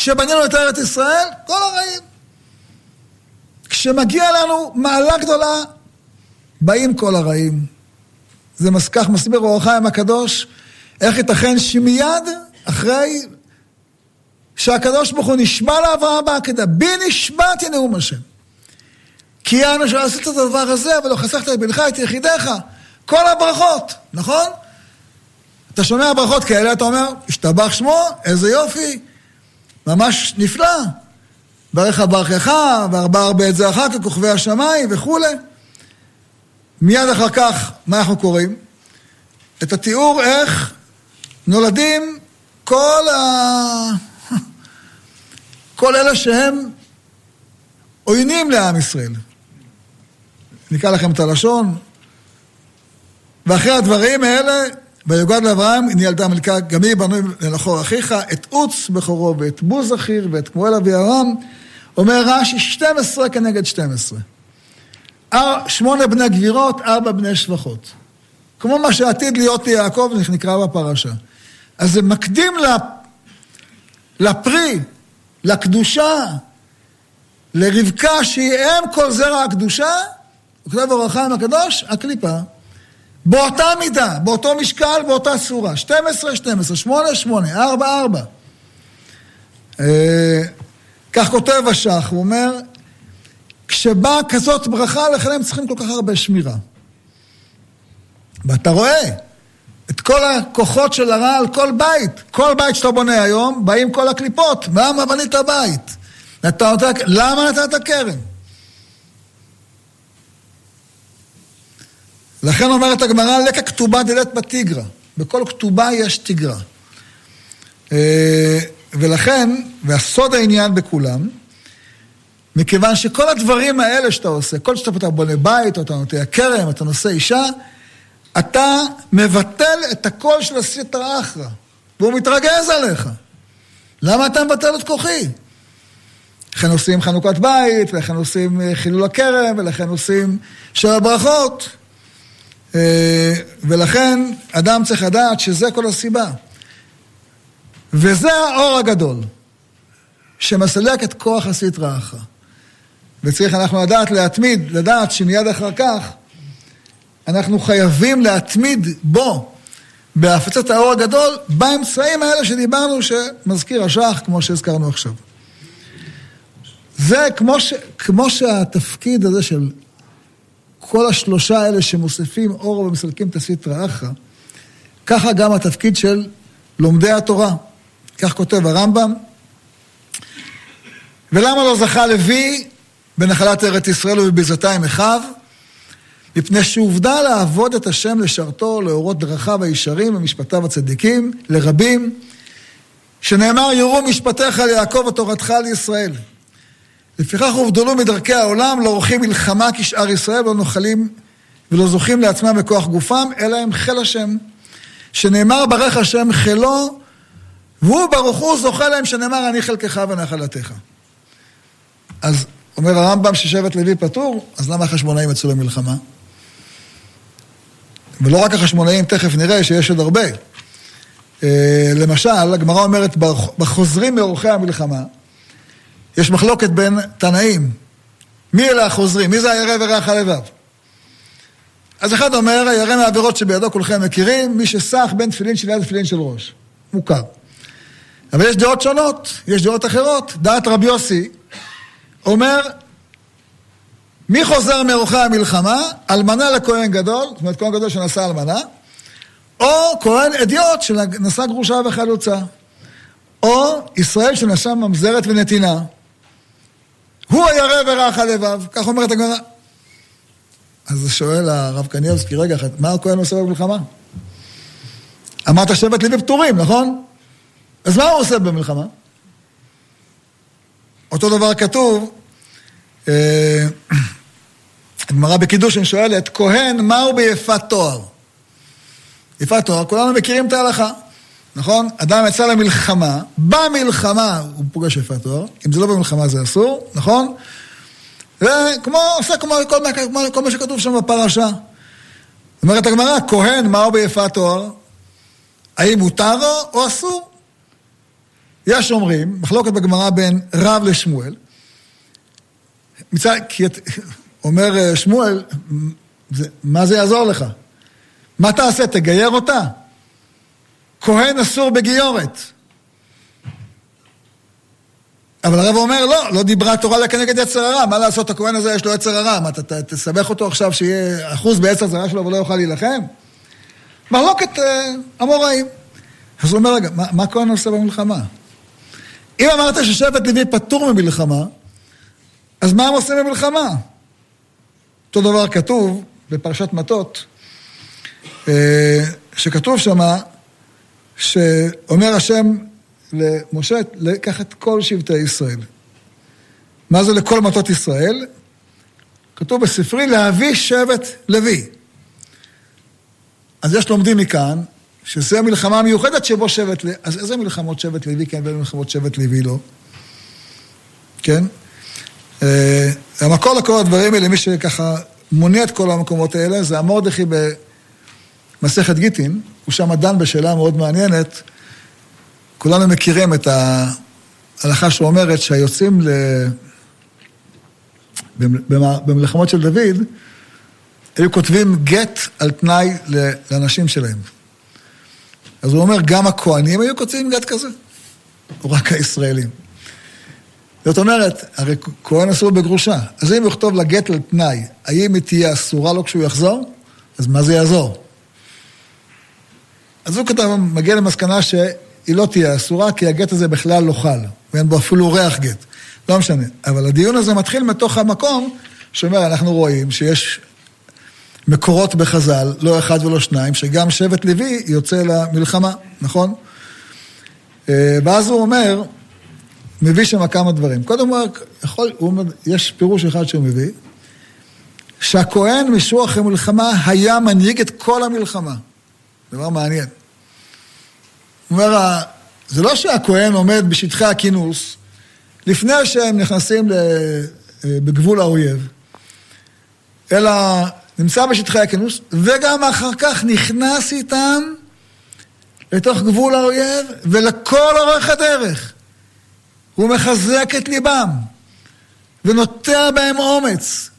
S1: כשבנינו את ארץ ישראל, כל הרעים. כשמגיע לנו מעלה גדולה, באים כל הרעים. זה כך מסביר אור החיים הקדוש, איך ייתכן שמיד אחרי שהקדוש ברוך הוא נשבע לאברהם בעקדה, בי נשבעתי נאום השם. כי אנו שעשית את הדבר הזה, ולא חסכת את בנך, את יחידיך. כל הברכות, נכון? אתה שומע ברכות כאלה, אתה אומר, השתבח שמו, איזה יופי, ממש נפלא. ברך ברכך, וארבע הרבה את זה אחר כך, כוכבי השמיים וכולי. מיד אחר כך, מה אנחנו קוראים? את התיאור איך נולדים כל ה... כל אלה שהם עוינים לעם ישראל. נקרא לכם את הלשון. ואחרי הדברים האלה, ויוגד לאברהם, הנה ילדה מלכה, גם היא בנוי לנחור אחיך, את עוץ בכורו ואת בוז אחיר ואת כמואל אבי ארם. אומר רש"י, 12 כנגד 12. שמונה בני גבירות, ארבע בני שבחות. כמו מה שעתיד להיות ליעקב, נקרא בפרשה. אז זה מקדים לפרי, לקדושה, לרבקה שהיא אם כל זרע הקדושה, הוא כותב אור החיים הקדוש, הקליפה. באותה מידה, באותו משקל, באותה צורה. 12, 12, 8, 8, 4, 4. כך כותב השח, הוא אומר, כשבאה כזאת ברכה, לכן הם צריכים כל כך הרבה שמירה. ואתה רואה את כל הכוחות של הרע על כל בית. כל בית שאתה בונה היום, באים כל הקליפות. למה בנית בית? אתה נותן, למה נתת קרן? לכן אומרת הגמרא, לקה כתובה דלת בתיגרא. בכל כתובה יש תיגרא. אה, ולכן, והסוד העניין בכולם, מכיוון שכל הדברים האלה שאתה עושה, כל שאתה בונה בית, או אתה נוטע כרם, אתה נושא אישה, אתה מבטל את הקול של הסטרא אחרא, והוא מתרגז עליך. למה אתה מבטל את כוחי? לכן עושים חנוכת בית, ולכן עושים אה, חילול הכרם, ולכן עושים שבע ברכות. אה, ולכן אדם צריך לדעת שזה כל הסיבה. וזה האור הגדול, שמסלק את כוח הסטרא אחרא. וצריך אנחנו לדעת להתמיד, לדעת שמיד אחר כך אנחנו חייבים להתמיד בו, בהפצת האור הגדול, באמצעים האלה שדיברנו, שמזכיר השח, כמו שהזכרנו עכשיו. זה כמו, ש, כמו שהתפקיד הזה של כל השלושה האלה שמוסיפים אור ומסלקים את הסטרא אחרא, ככה גם התפקיד של לומדי התורה. כך כותב הרמב"ם. ולמה לא זכה לוי בנחלת ארץ ישראל ובביזתה עם אחיו? מפני שהובדל לעבוד את השם לשרתו, לאורות דרכיו הישרים ומשפטיו הצדיקים, לרבים, שנאמר יראו משפטיך ליעקב ותורתך לישראל. לפיכך הובדלו מדרכי העולם, לא עורכים מלחמה כשאר ישראל, ולא נוחלים ולא זוכים לעצמם בכוח גופם, אלא הם חיל השם. שנאמר ברך השם חילו, והוא ברוך הוא זוכה להם שנאמר אני חלקך ונחלתך. אז אומר הרמב"ם ששבט לוי פטור, אז למה החשמונאים יצאו למלחמה? ולא רק החשמונאים, תכף נראה שיש עוד הרבה. אה, למשל, הגמרא אומרת, בחוזרים מאורחי המלחמה, יש מחלוקת בין תנאים. מי אלה החוזרים? מי זה הירא ורך הלבב? אז אחד אומר, הירא מהעבירות שבידו כולכם מכירים, מי שסח בין תפילין של יד לתפילין של ראש. מוכר. אבל יש דעות שונות, יש דעות אחרות. דעת רבי יוסי אומר, מי חוזר מאורחי המלחמה? אלמנה לכהן גדול, זאת אומרת כהן גדול שנשא אלמנה, או כהן אדיוט שנשא גרושה וחלוצה, או ישראל שנשא ממזרת ונתינה. הוא הירא ורך הלבב, כך אומרת הגמרא. אז שואל הרב קניאבסקי, רגע אחד, מה הכהן עושה במלחמה? אמרת שבט לוי פטורים, נכון? אז מה הוא עושה במלחמה? אותו דבר כתוב, אה, הגמרא בקידושין שואלת, כהן, מהו ביפת תואר? יפת תואר, כולנו מכירים את ההלכה, נכון? אדם יצא למלחמה, במלחמה הוא פוגש יפת תואר, אם זה לא במלחמה זה אסור, נכון? וכמו, עושה כמו כל, כמו, כל מה שכתוב שם בפרשה. אומרת הגמרא, כהן, מהו ביפת תואר? האם מותר לו או אסור? יש אומרים, מחלוקת בגמרא בין רב לשמואל, מצד, כי את, אומר שמואל, זה, מה זה יעזור לך? מה תעשה? תגייר אותה? כהן אסור בגיורת. אבל הרב אומר, לא, לא דיברה תורה לה כנגד יצר הרע, מה לעשות, הכהן הזה יש לו יצר הרע, מה, אתה תסבך אותו עכשיו שיהיה אחוז ביצר זרה שלו ולא יוכל להילחם? מחלוקת אמוראים. אז הוא אומר, רגע, מה, מה כהן עושה במלחמה? אם אמרת ששבט לוי פטור ממלחמה, אז מה הם עושים במלחמה? אותו דבר כתוב בפרשת מטות, שכתוב שמה, שאומר השם למשה, לקח את כל שבטי ישראל. מה זה לכל מטות ישראל? כתוב בספרי להביא שבט לוי. אז יש לומדים מכאן, שזו המלחמה המיוחדת שבו שבט לוי, אז איזה מלחמות שבט לוי כן ואיזה מלחמות שבט לוי לא? כן? המקור לכל הדברים האלה, מי שככה מונה את כל המקומות האלה, זה המורדכי במסכת גיטין, הוא שם דן בשאלה מאוד מעניינת. כולנו מכירים את ההלכה שאומרת שהיוצאים ל... במלחמות של דוד, היו כותבים גט על תנאי לאנשים שלהם. אז הוא אומר, גם הכוהנים היו כותבים גט כזה, או רק הישראלים. זאת אומרת, הרי כהן אסור בגרושה. אז אם הוא יכתוב לה גט על תנאי, האם היא תהיה אסורה לו כשהוא יחזור? אז מה זה יעזור? אז הוא כתב, מגיע למסקנה שהיא לא תהיה אסורה, כי הגט הזה בכלל לא חל, ואין בו אפילו ריח גט. לא משנה. אבל הדיון הזה מתחיל מתוך המקום שאומר, אנחנו רואים שיש מקורות בחז"ל, לא אחד ולא שניים, שגם שבט לוי יוצא למלחמה, נכון? ואז הוא אומר, מביא שם כמה דברים. קודם כל, יכול, הוא יש פירוש אחד שהוא מביא, שהכהן משוח המלחמה היה מנהיג את כל המלחמה. דבר מעניין. הוא אומר, זה לא שהכהן עומד בשטחי הכינוס, לפני שהם נכנסים בגבול האויב, אלא נמצא בשטחי הכינוס, וגם אחר כך נכנס איתם לתוך גבול האויב, ולכל אורך הדרך. הוא מחזק את ליבם, ונוטע בהם אומץ,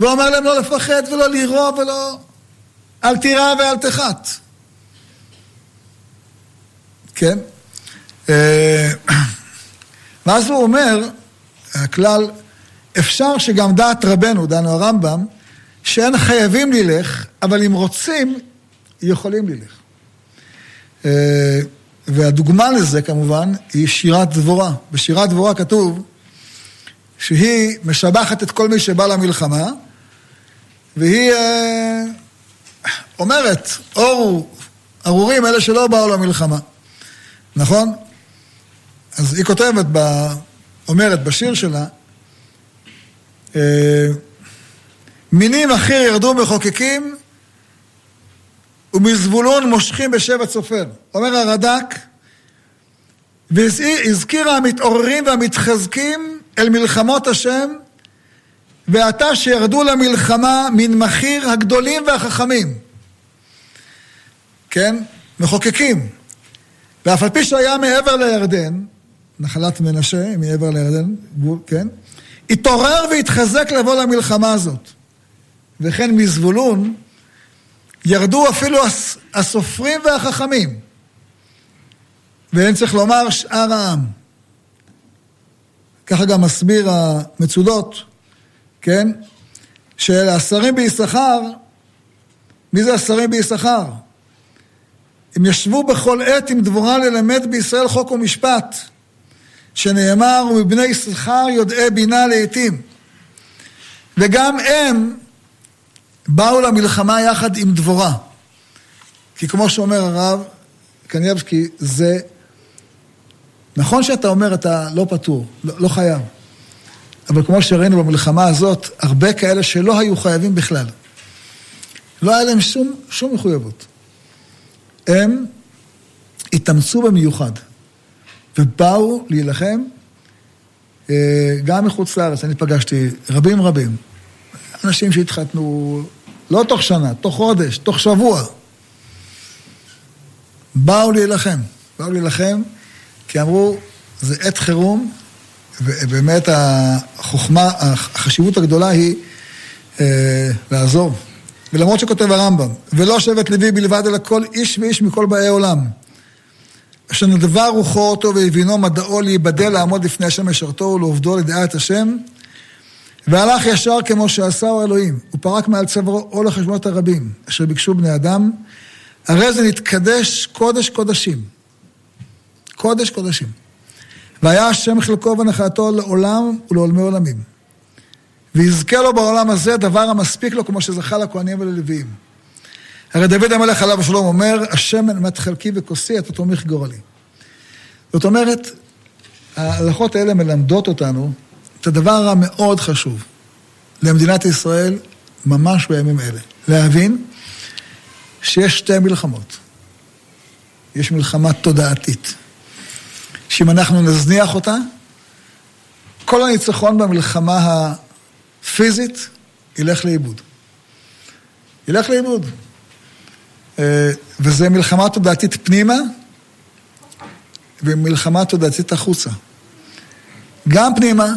S1: ואומר להם לא לפחד ולא לירוא ולא... אל תירא ואל תחת. כן? ואז הוא אומר, הכלל, אפשר שגם דעת רבנו, דנו הרמב"ם, שאין חייבים ללך, אבל אם רוצים, יכולים ללך. והדוגמה לזה כמובן היא שירת דבורה. בשירת דבורה כתוב שהיא משבחת את כל מי שבא למלחמה, והיא אה, אומרת, אורו, ארורים אלה שלא באו למלחמה. נכון? אז היא כותבת, ב, אומרת בשיר שלה, אה, מינים אחר ירדו מחוקקים, ומזבולון מושכים בשבט סופר. אומר הרד"ק, והזכירה המתעוררים והמתחזקים אל מלחמות השם, ועתה שירדו למלחמה מן מחיר הגדולים והחכמים. כן? מחוקקים. ואף על פי שהיה מעבר לירדן, נחלת מנשה, מעבר לירדן, כן? התעורר והתחזק לבוא למלחמה הזאת. וכן מזבולון ירדו אפילו הסופרים והחכמים. ואין צריך לומר שאר העם. ככה גם מסביר המצודות, כן? של השרים ביששכר, מי זה השרים ביששכר? הם ישבו בכל עת עם דבורה ללמד בישראל חוק ומשפט, שנאמר, ומבני יששכר יודעי בינה לעתים. וגם הם באו למלחמה יחד עם דבורה. כי כמו שאומר הרב קניאבסקי, זה... נכון שאתה אומר, אתה לא פטור, לא, לא חייב. אבל כמו שראינו במלחמה הזאת, הרבה כאלה שלא היו חייבים בכלל. לא היה להם שום, שום מחויבות. הם התאמצו במיוחד, ובאו להילחם אה, גם מחוץ לארץ. אני פגשתי רבים רבים, אנשים שהתחתנו לא תוך שנה, תוך חודש, תוך שבוע. באו להילחם, באו להילחם כי אמרו, זה עת חירום, ובאמת החוכמה, החשיבות הגדולה היא אה, לעזור, ולמרות שכותב הרמב"ם, ולא שבט לוי בלבד, אלא כל איש ואיש מכל באי עולם. אשר נדבה רוחו אותו והבינו מדעו להיבדל לעמוד לפני השם משרתו ולעובדו לדעה את השם, והלך ישר כמו שעשהו אלוהים, ופרק מעל צווארו עול החשבונות הרבים, אשר ביקשו בני אדם, הרי זה נתקדש קודש קודשים. קודש קודשים. והיה השם חלקו ונחלתו לעולם ולעולמי עולמים. ויזכה לו בעולם הזה דבר המספיק לו כמו שזכה לכהנים וללוויים. הרי דוד המלך עליו השלום אומר, השם אמת חלקי וכוסי, אתה תומך גורלי. זאת אומרת, ההלכות האלה מלמדות אותנו את הדבר המאוד חשוב למדינת ישראל ממש בימים אלה. להבין שיש שתי מלחמות. יש מלחמה תודעתית, שאם אנחנו נזניח אותה, כל הניצחון במלחמה הפיזית ילך לאיבוד. ילך לאיבוד. אה, וזה מלחמה תודעתית פנימה ומלחמה תודעתית החוצה. גם פנימה,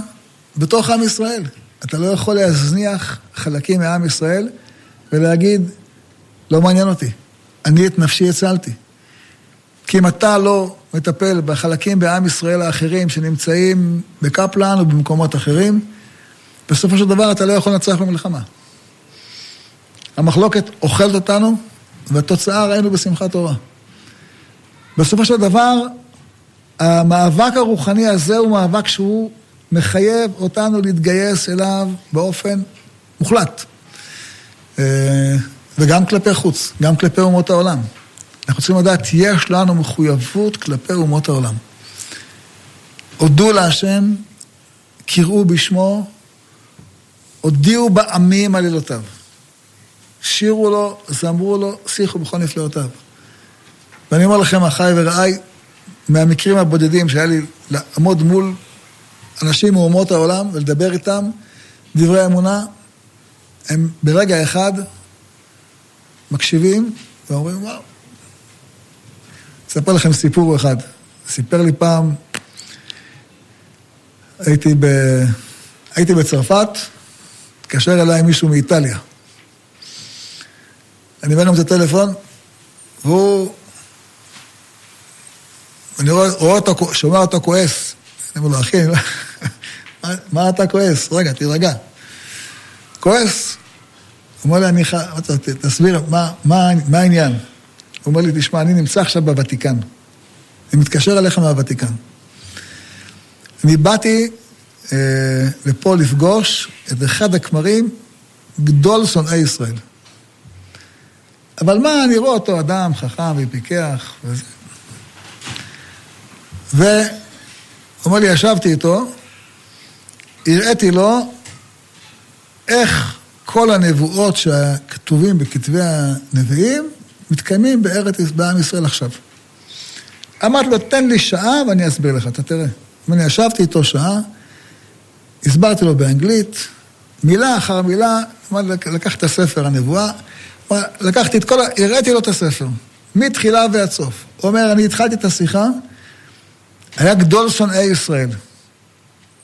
S1: בתוך עם ישראל. אתה לא יכול להזניח חלקים מעם ישראל ולהגיד, לא מעניין אותי, אני את נפשי הצלתי. כי אם אתה לא מטפל בחלקים בעם ישראל האחרים שנמצאים בקפלן או במקומות אחרים, בסופו של דבר אתה לא יכול לנצח במלחמה. המחלוקת אוכלת אותנו, והתוצאה ראינו בשמחת תורה. בסופו של דבר, המאבק הרוחני הזה הוא מאבק שהוא מחייב אותנו להתגייס אליו באופן מוחלט. אה, וגם כלפי חוץ, גם כלפי אומות העולם. אנחנו צריכים לדעת, יש לנו מחויבות כלפי אומות העולם. הודו להשם, קראו בשמו, הודיעו בעמים עלילותיו. שירו לו, זמרו לו, שיחו בכל נפלאותיו. ואני אומר לכם, אחיי ורעיי, מהמקרים הבודדים שהיה לי לעמוד מול אנשים מאומות העולם ולדבר איתם דברי אמונה, הם ברגע אחד מקשיבים ואומרים, וואו. אספר לכם סיפור אחד. סיפר לי פעם, הייתי, ב... הייתי בצרפת, התקשר אליי מישהו מאיטליה. אני מבין לו את הטלפון, והוא... אני רואה, רואה אותו, שומע אותו כועס. אני אומר לו, אחי, מה, מה אתה כועס? רגע, תירגע. כועס. הוא אומר לי, אני חייב, תסביר, מה, מה, מה העניין? הוא אומר לי, תשמע, אני נמצא עכשיו בוותיקן. אני מתקשר אליך מהוותיקן. אני באתי אה, לפה לפגוש את אחד הכמרים, גדול שונאי ישראל. אבל מה, אני רואה אותו אדם חכם ופיקח וזה. והוא אומר לי, ישבתי איתו, הראיתי לו איך כל הנבואות שכתובים בכתבי הנביאים מתקיימים בארץ, בעם ישראל עכשיו. אמרתי לו, תן לי שעה ואני אסביר לך, אתה תראה. אני ישבתי איתו שעה, הסברתי לו באנגלית, מילה אחר מילה, לקח את הספר הנבואה, לקחתי את כל ה... הראיתי לו את הספר, מתחילה ועד סוף. הוא אומר, אני התחלתי את השיחה, היה גדול שונאי ישראל.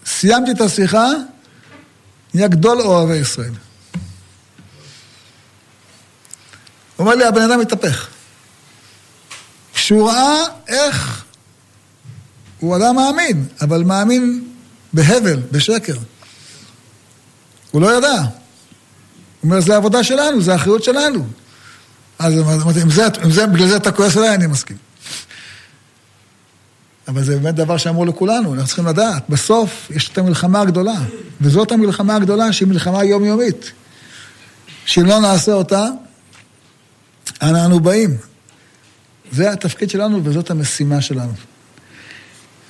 S1: סיימתי את השיחה, נהיה גדול אוהבי ישראל. הוא אומר לי, הבן אדם התהפך. כשהוא ראה איך, הוא אדם מאמין, אבל מאמין בהבל, בשקר. הוא לא ידע. הוא אומר, זה העבודה שלנו, זה האחריות שלנו. אז אמרתי, אם, אם זה, בגלל זה אתה כועס עליי, אני מסכים. אבל זה באמת דבר שאמרו לכולנו, אנחנו צריכים לדעת. בסוף יש את המלחמה הגדולה, וזאת המלחמה הגדולה שהיא מלחמה יומיומית. שאם לא נעשה אותה, אנה אנו באים. זה התפקיד שלנו וזאת המשימה שלנו.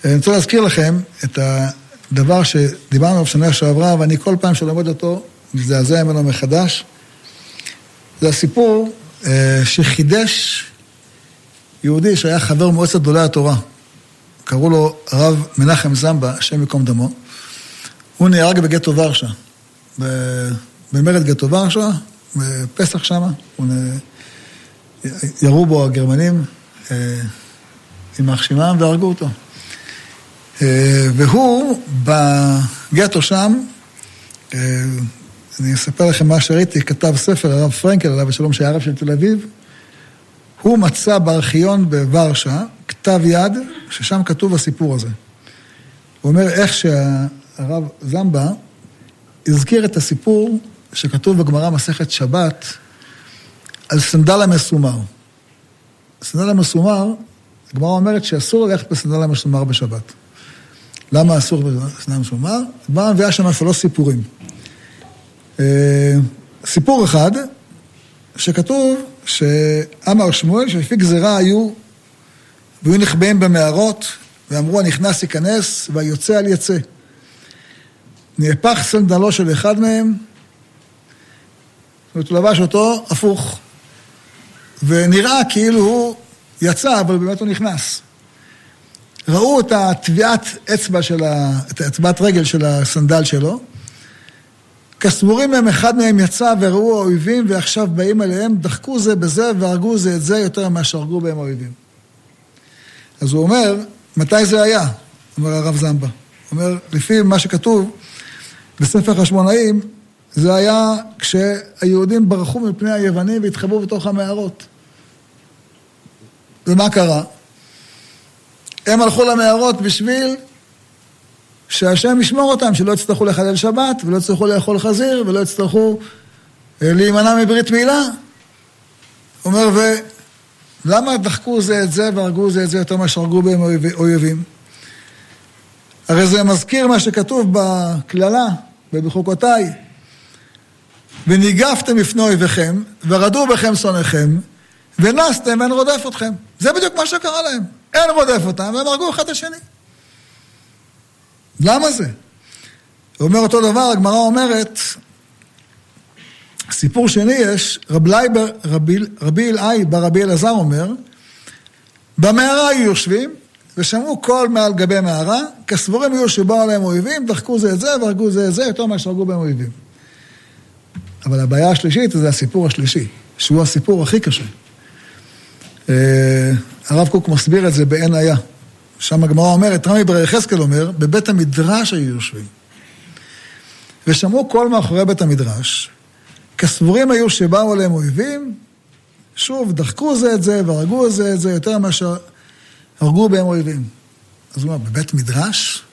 S1: אני רוצה להזכיר לכם את הדבר שדיברנו עליו שנה שעברה, ואני כל פעם שלומד אותו, מזדעזע ממנו מחדש. זה הסיפור אה, שחידש יהודי שהיה חבר מועצת גדולי התורה. קראו לו הרב מנחם זמבה, השם ייקום דמו. הוא נהרג בגטו ורשה, במרד גטו ורשה, בפסח שמה. ירו בו הגרמנים אה, עם מחשימם והרגו אותו. אה, והוא בגטו שם, אני אספר לכם מה שראיתי, כתב ספר, הרב פרנקל, עליו השלום, שהיה הרב של תל אביב. הוא מצא בארכיון בוורשה כתב יד, ששם כתוב הסיפור הזה. הוא אומר איך שהרב זמבה הזכיר את הסיפור שכתוב בגמרא מסכת שבת על סנדל המסומר. סנדל המסומר, הגמרא אומרת שאסור ללכת בסנדל המסומר בשבת. למה אסור בסנדל המסומר? הגמרא מביאה שם שלוש סיפורים. אה, סיפור אחד, שכתוב שאמר שמואל שלפי גזירה היו, והיו נחבאים במערות, ואמרו הנכנס ייכנס והיוצא אל יצא. נהפך סנדלו של אחד מהם, זאת אומרת, הוא לבש אותו הפוך. ונראה כאילו הוא יצא, אבל באמת הוא נכנס. ראו את הטביעת אצבע של ה... את אצבעת רגל של הסנדל שלו. כסבורים מהם, אחד מהם יצא וראו האויבים, ועכשיו באים אליהם, דחקו זה בזה והרגו זה את זה יותר ממה שהרגו בהם האויבים. אז הוא אומר, מתי זה היה? אומר הרב זמבה. הוא אומר, לפי מה שכתוב בספר חשמונאים, זה היה כשהיהודים ברחו מפני היוונים והתחבאו בתוך המערות. ומה קרה? הם הלכו למערות בשביל שהשם ישמור אותם, שלא יצטרכו לחלל שבת, ולא יצטרכו לאכול חזיר, ולא יצטרכו אה, להימנע מברית מילה. הוא אומר, ולמה דחקו זה את זה והרגו זה את זה יותר ממה שהרגו בהם אויבים? הרי זה מזכיר מה שכתוב בקללה ובחוקותיי. וניגפתם לפני אויביכם, ורדו בכם שונאיכם, ונסתם ואין רודף אתכם. זה בדיוק מה שקרה להם. אין רודף אותם, והם הרגו אחד את השני. למה זה? הוא אומר אותו דבר, הגמרא אומרת, סיפור שני יש, רב לייבר, רבי, רבי אלעאי ברבי אלעזר אומר, במערה היו יושבים, ושמעו קול מעל גבי מערה, כסבורים היו שבאו עליהם אויבים, דחקו זה את זה והרגו זה את זה, יותר ממה שהרגו בהם אויבים. אבל הבעיה השלישית זה הסיפור השלישי, שהוא הסיפור הכי קשה. אה, הרב קוק מסביר את זה בעין היה. שם הגמרא אומרת, רמי בר יחזקאל אומר, בבית המדרש היו יושבים. ושמעו קול מאחורי בית המדרש, כסבורים היו שבאו עליהם אויבים, שוב, דחקו זה את זה והרגו זה את זה יותר מאשר הרגו בהם אויבים. אז הוא אומר, בבית מדרש?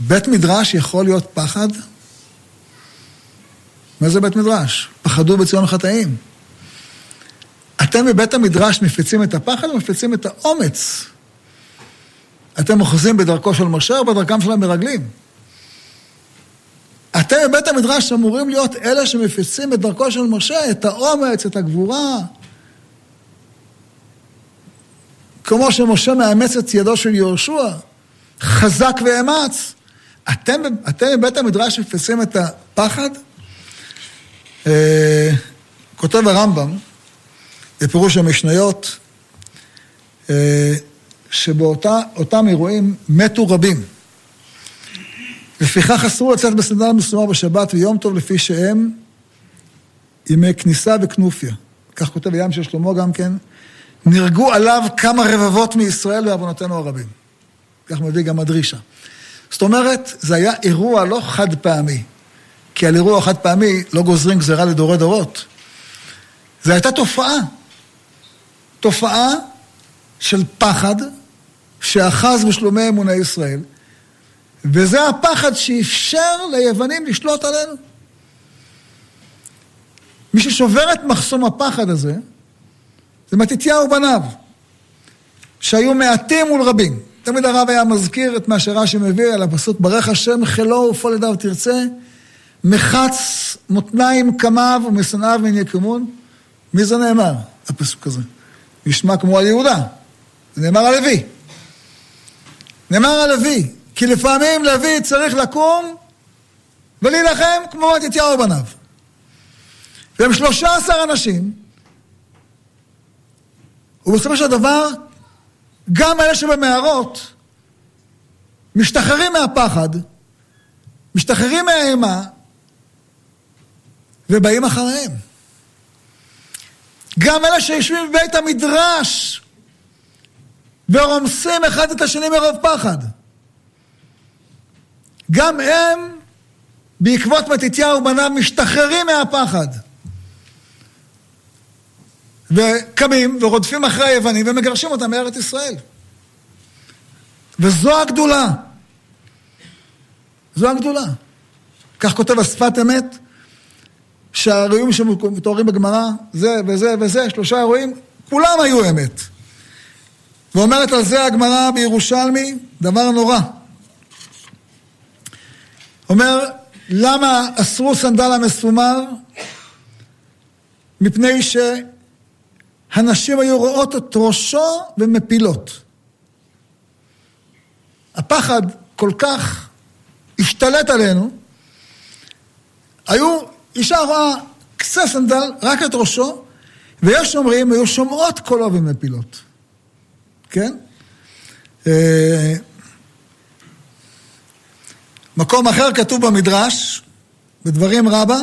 S1: בית מדרש יכול להיות פחד? מה זה בית מדרש? פחדו בציון חטאים. אתם בבית המדרש מפיצים את הפחד או מפיצים את האומץ? אתם אוחזים בדרכו של משה או בדרכם של המרגלים? אתם בבית המדרש אמורים להיות אלה שמפיצים את דרכו של משה, את האומץ, את הגבורה. כמו שמשה מאמץ את ידו של יהושע, חזק ואמץ. אתם, אתם בבית המדרש מפיצים את הפחד? אה, כותב הרמב"ם, בפירוש המשניות, אה, שבאותם אירועים מתו רבים. לפיכך אסור לצאת בסנדל מסומר בשבת ויום טוב לפי שהם ימי כניסה וכנופיה. כך כותב הים של שלמה גם כן. נהרגו עליו כמה רבבות מישראל בעוונותינו הרבים. כך מביא גם הדרישה. זאת אומרת, זה היה אירוע לא חד פעמי, כי על אירוע חד פעמי לא גוזרים גזירה לדורי דורות. זו הייתה תופעה. תופעה של פחד שאחז בשלומי אמוני ישראל, וזה הפחד שאפשר ליוונים לשלוט עלינו. מי ששובר את מחסום הפחד הזה, זה מתתיהו בניו, שהיו מעטים מול רבים. תמיד הרב היה מזכיר את מה שרש"י מביא על הפסוק, ברך השם חילו ופול ידיו תרצה, מחץ מותניים קמיו ומשנאיו מן יקומון. מי זה נאמר, הפסוק הזה? נשמע כמו על יהודה. זה נאמר על לוי. נאמר על לוי, כי לפעמים לוי צריך לקום ולהילחם כמו מתתיהו בניו. והם שלושה עשר אנשים, ובסופו של דבר, גם אלה שבמערות משתחררים מהפחד, משתחררים מהאימה, ובאים אחריהם. גם אלה שיושבים בבית המדרש ורומסים אחד את השני מרוב פחד. גם הם בעקבות מתתיהו בניו משתחררים מהפחד. וקמים ורודפים אחרי היוונים ומגרשים אותם מארץ ישראל. וזו הגדולה. זו הגדולה. כך כותב השפת אמת, שהאירועים שמתוארים בגמרא, זה וזה וזה, שלושה אירועים, כולם היו אמת. ואומרת על זה הגמרא בירושלמי, דבר נורא. אומר, למה אסרו סנדל המסומר? מפני שהנשים היו רואות את ראשו ומפילות. הפחד כל כך השתלט עלינו, היו, אישה רואה קצה סנדל, רק את ראשו, ויש אומרים, היו שומעות קולו ומפילות. כן? אה, מקום אחר כתוב במדרש, בדברים רבה,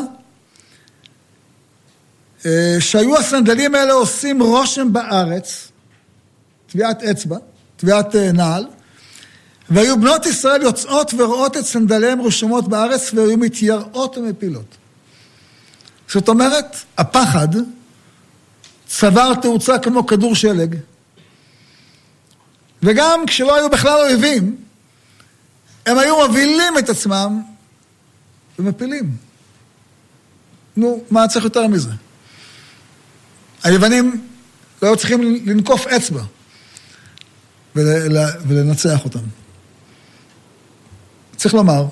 S1: אה, שהיו הסנדלים האלה עושים רושם בארץ, טביעת אצבע, טביעת אה, נעל, והיו בנות ישראל יוצאות ורואות את סנדליהם רשומות בארץ והיו מתייראות ומפילות. זאת אומרת, הפחד צבר תאוצה כמו כדור שלג, וגם כשלא היו בכלל אויבים, הם היו מבהילים את עצמם ומפילים. נו, מה צריך יותר מזה? היוונים לא היו צריכים לנקוף אצבע ולנצח אותם. צריך לומר,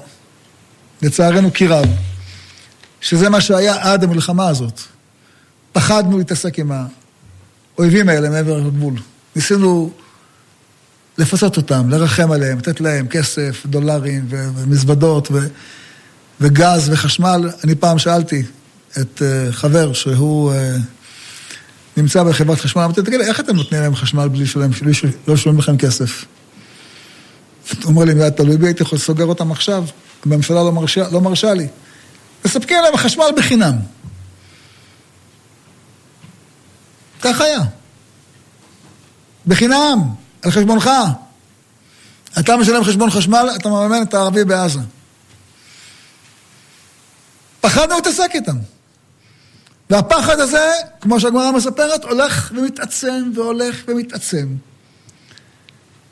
S1: לצערנו כי רב, שזה מה שהיה עד המלחמה הזאת. פחדנו להתעסק עם האויבים האלה מעבר לגבול. ניסינו לפצות אותם, לרחם עליהם, לתת להם כסף, דולרים ומזוודות ו... וגז וחשמל. אני פעם שאלתי את uh, חבר שהוא uh, נמצא בחברת חשמל, אמרתי, תגיד איך אתם נותנים להם חשמל בלי שלהם, לא לשלם לכם כסף? הוא אומר לי, אם היה תלוי בי, הייתי יכול לסוגר אותם עכשיו, הממשלה לא מרשה, לא מרשה לי. מספקים להם חשמל בחינם. כך היה. בחינם. על חשבונך. אתה משלם חשבון חשמל, אתה מממן את הערבי בעזה. פחדנו להתעסק איתם. והפחד הזה, כמו שהגמרא מספרת, הולך ומתעצם והולך ומתעצם.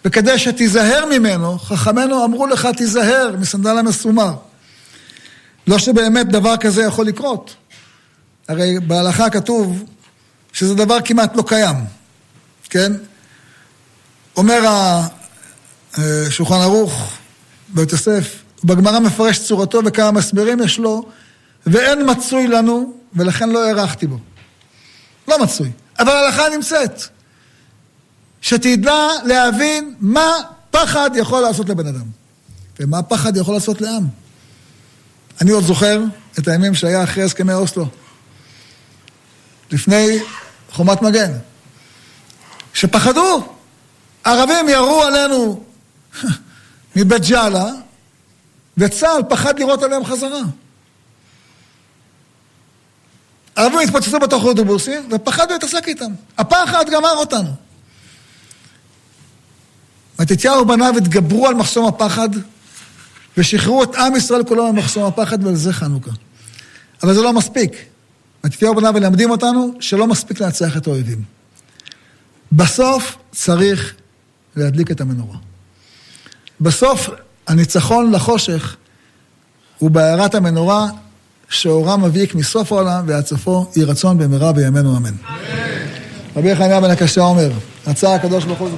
S1: וכדי שתיזהר ממנו, חכמינו אמרו לך, תיזהר מסנדל המסומר. לא שבאמת דבר כזה יכול לקרות. הרי בהלכה כתוב שזה דבר כמעט לא קיים, כן? אומר השולחן ערוך, בית יוסף, בגמרא מפרש צורתו וכמה מסבירים יש לו, ואין מצוי לנו, ולכן לא הארכתי בו. לא מצוי. אבל ההלכה נמצאת. שתדע להבין מה פחד יכול לעשות לבן אדם, ומה פחד יכול לעשות לעם. אני עוד זוכר את הימים שהיה אחרי הסכמי אוסלו, לפני חומת מגן, שפחדו. ערבים ירו עלינו מבית ג'אלה, וצה"ל פחד לירות עליהם חזרה. ערבים התפוצצו בתוך האוטובוסים, ופחדנו להתעסק איתם. הפחד גמר אותנו. מתתיהו ובניו התגברו על מחסום הפחד, ושחררו את עם ישראל כולו ממחסום הפחד, ועל זה חנוכה. אבל זה לא מספיק. מתתיהו ובניו מלמדים אותנו שלא מספיק לנצח את האויבים. בסוף צריך להדליק את המנורה. בסוף, הניצחון לחושך הוא בהארת המנורה שאורה מבהיק מסוף העולם ועד סופו, יהי רצון במהרה בימינו אמן. רבי חניה בן הקשה אומר, רצה הקדוש ברוך הוא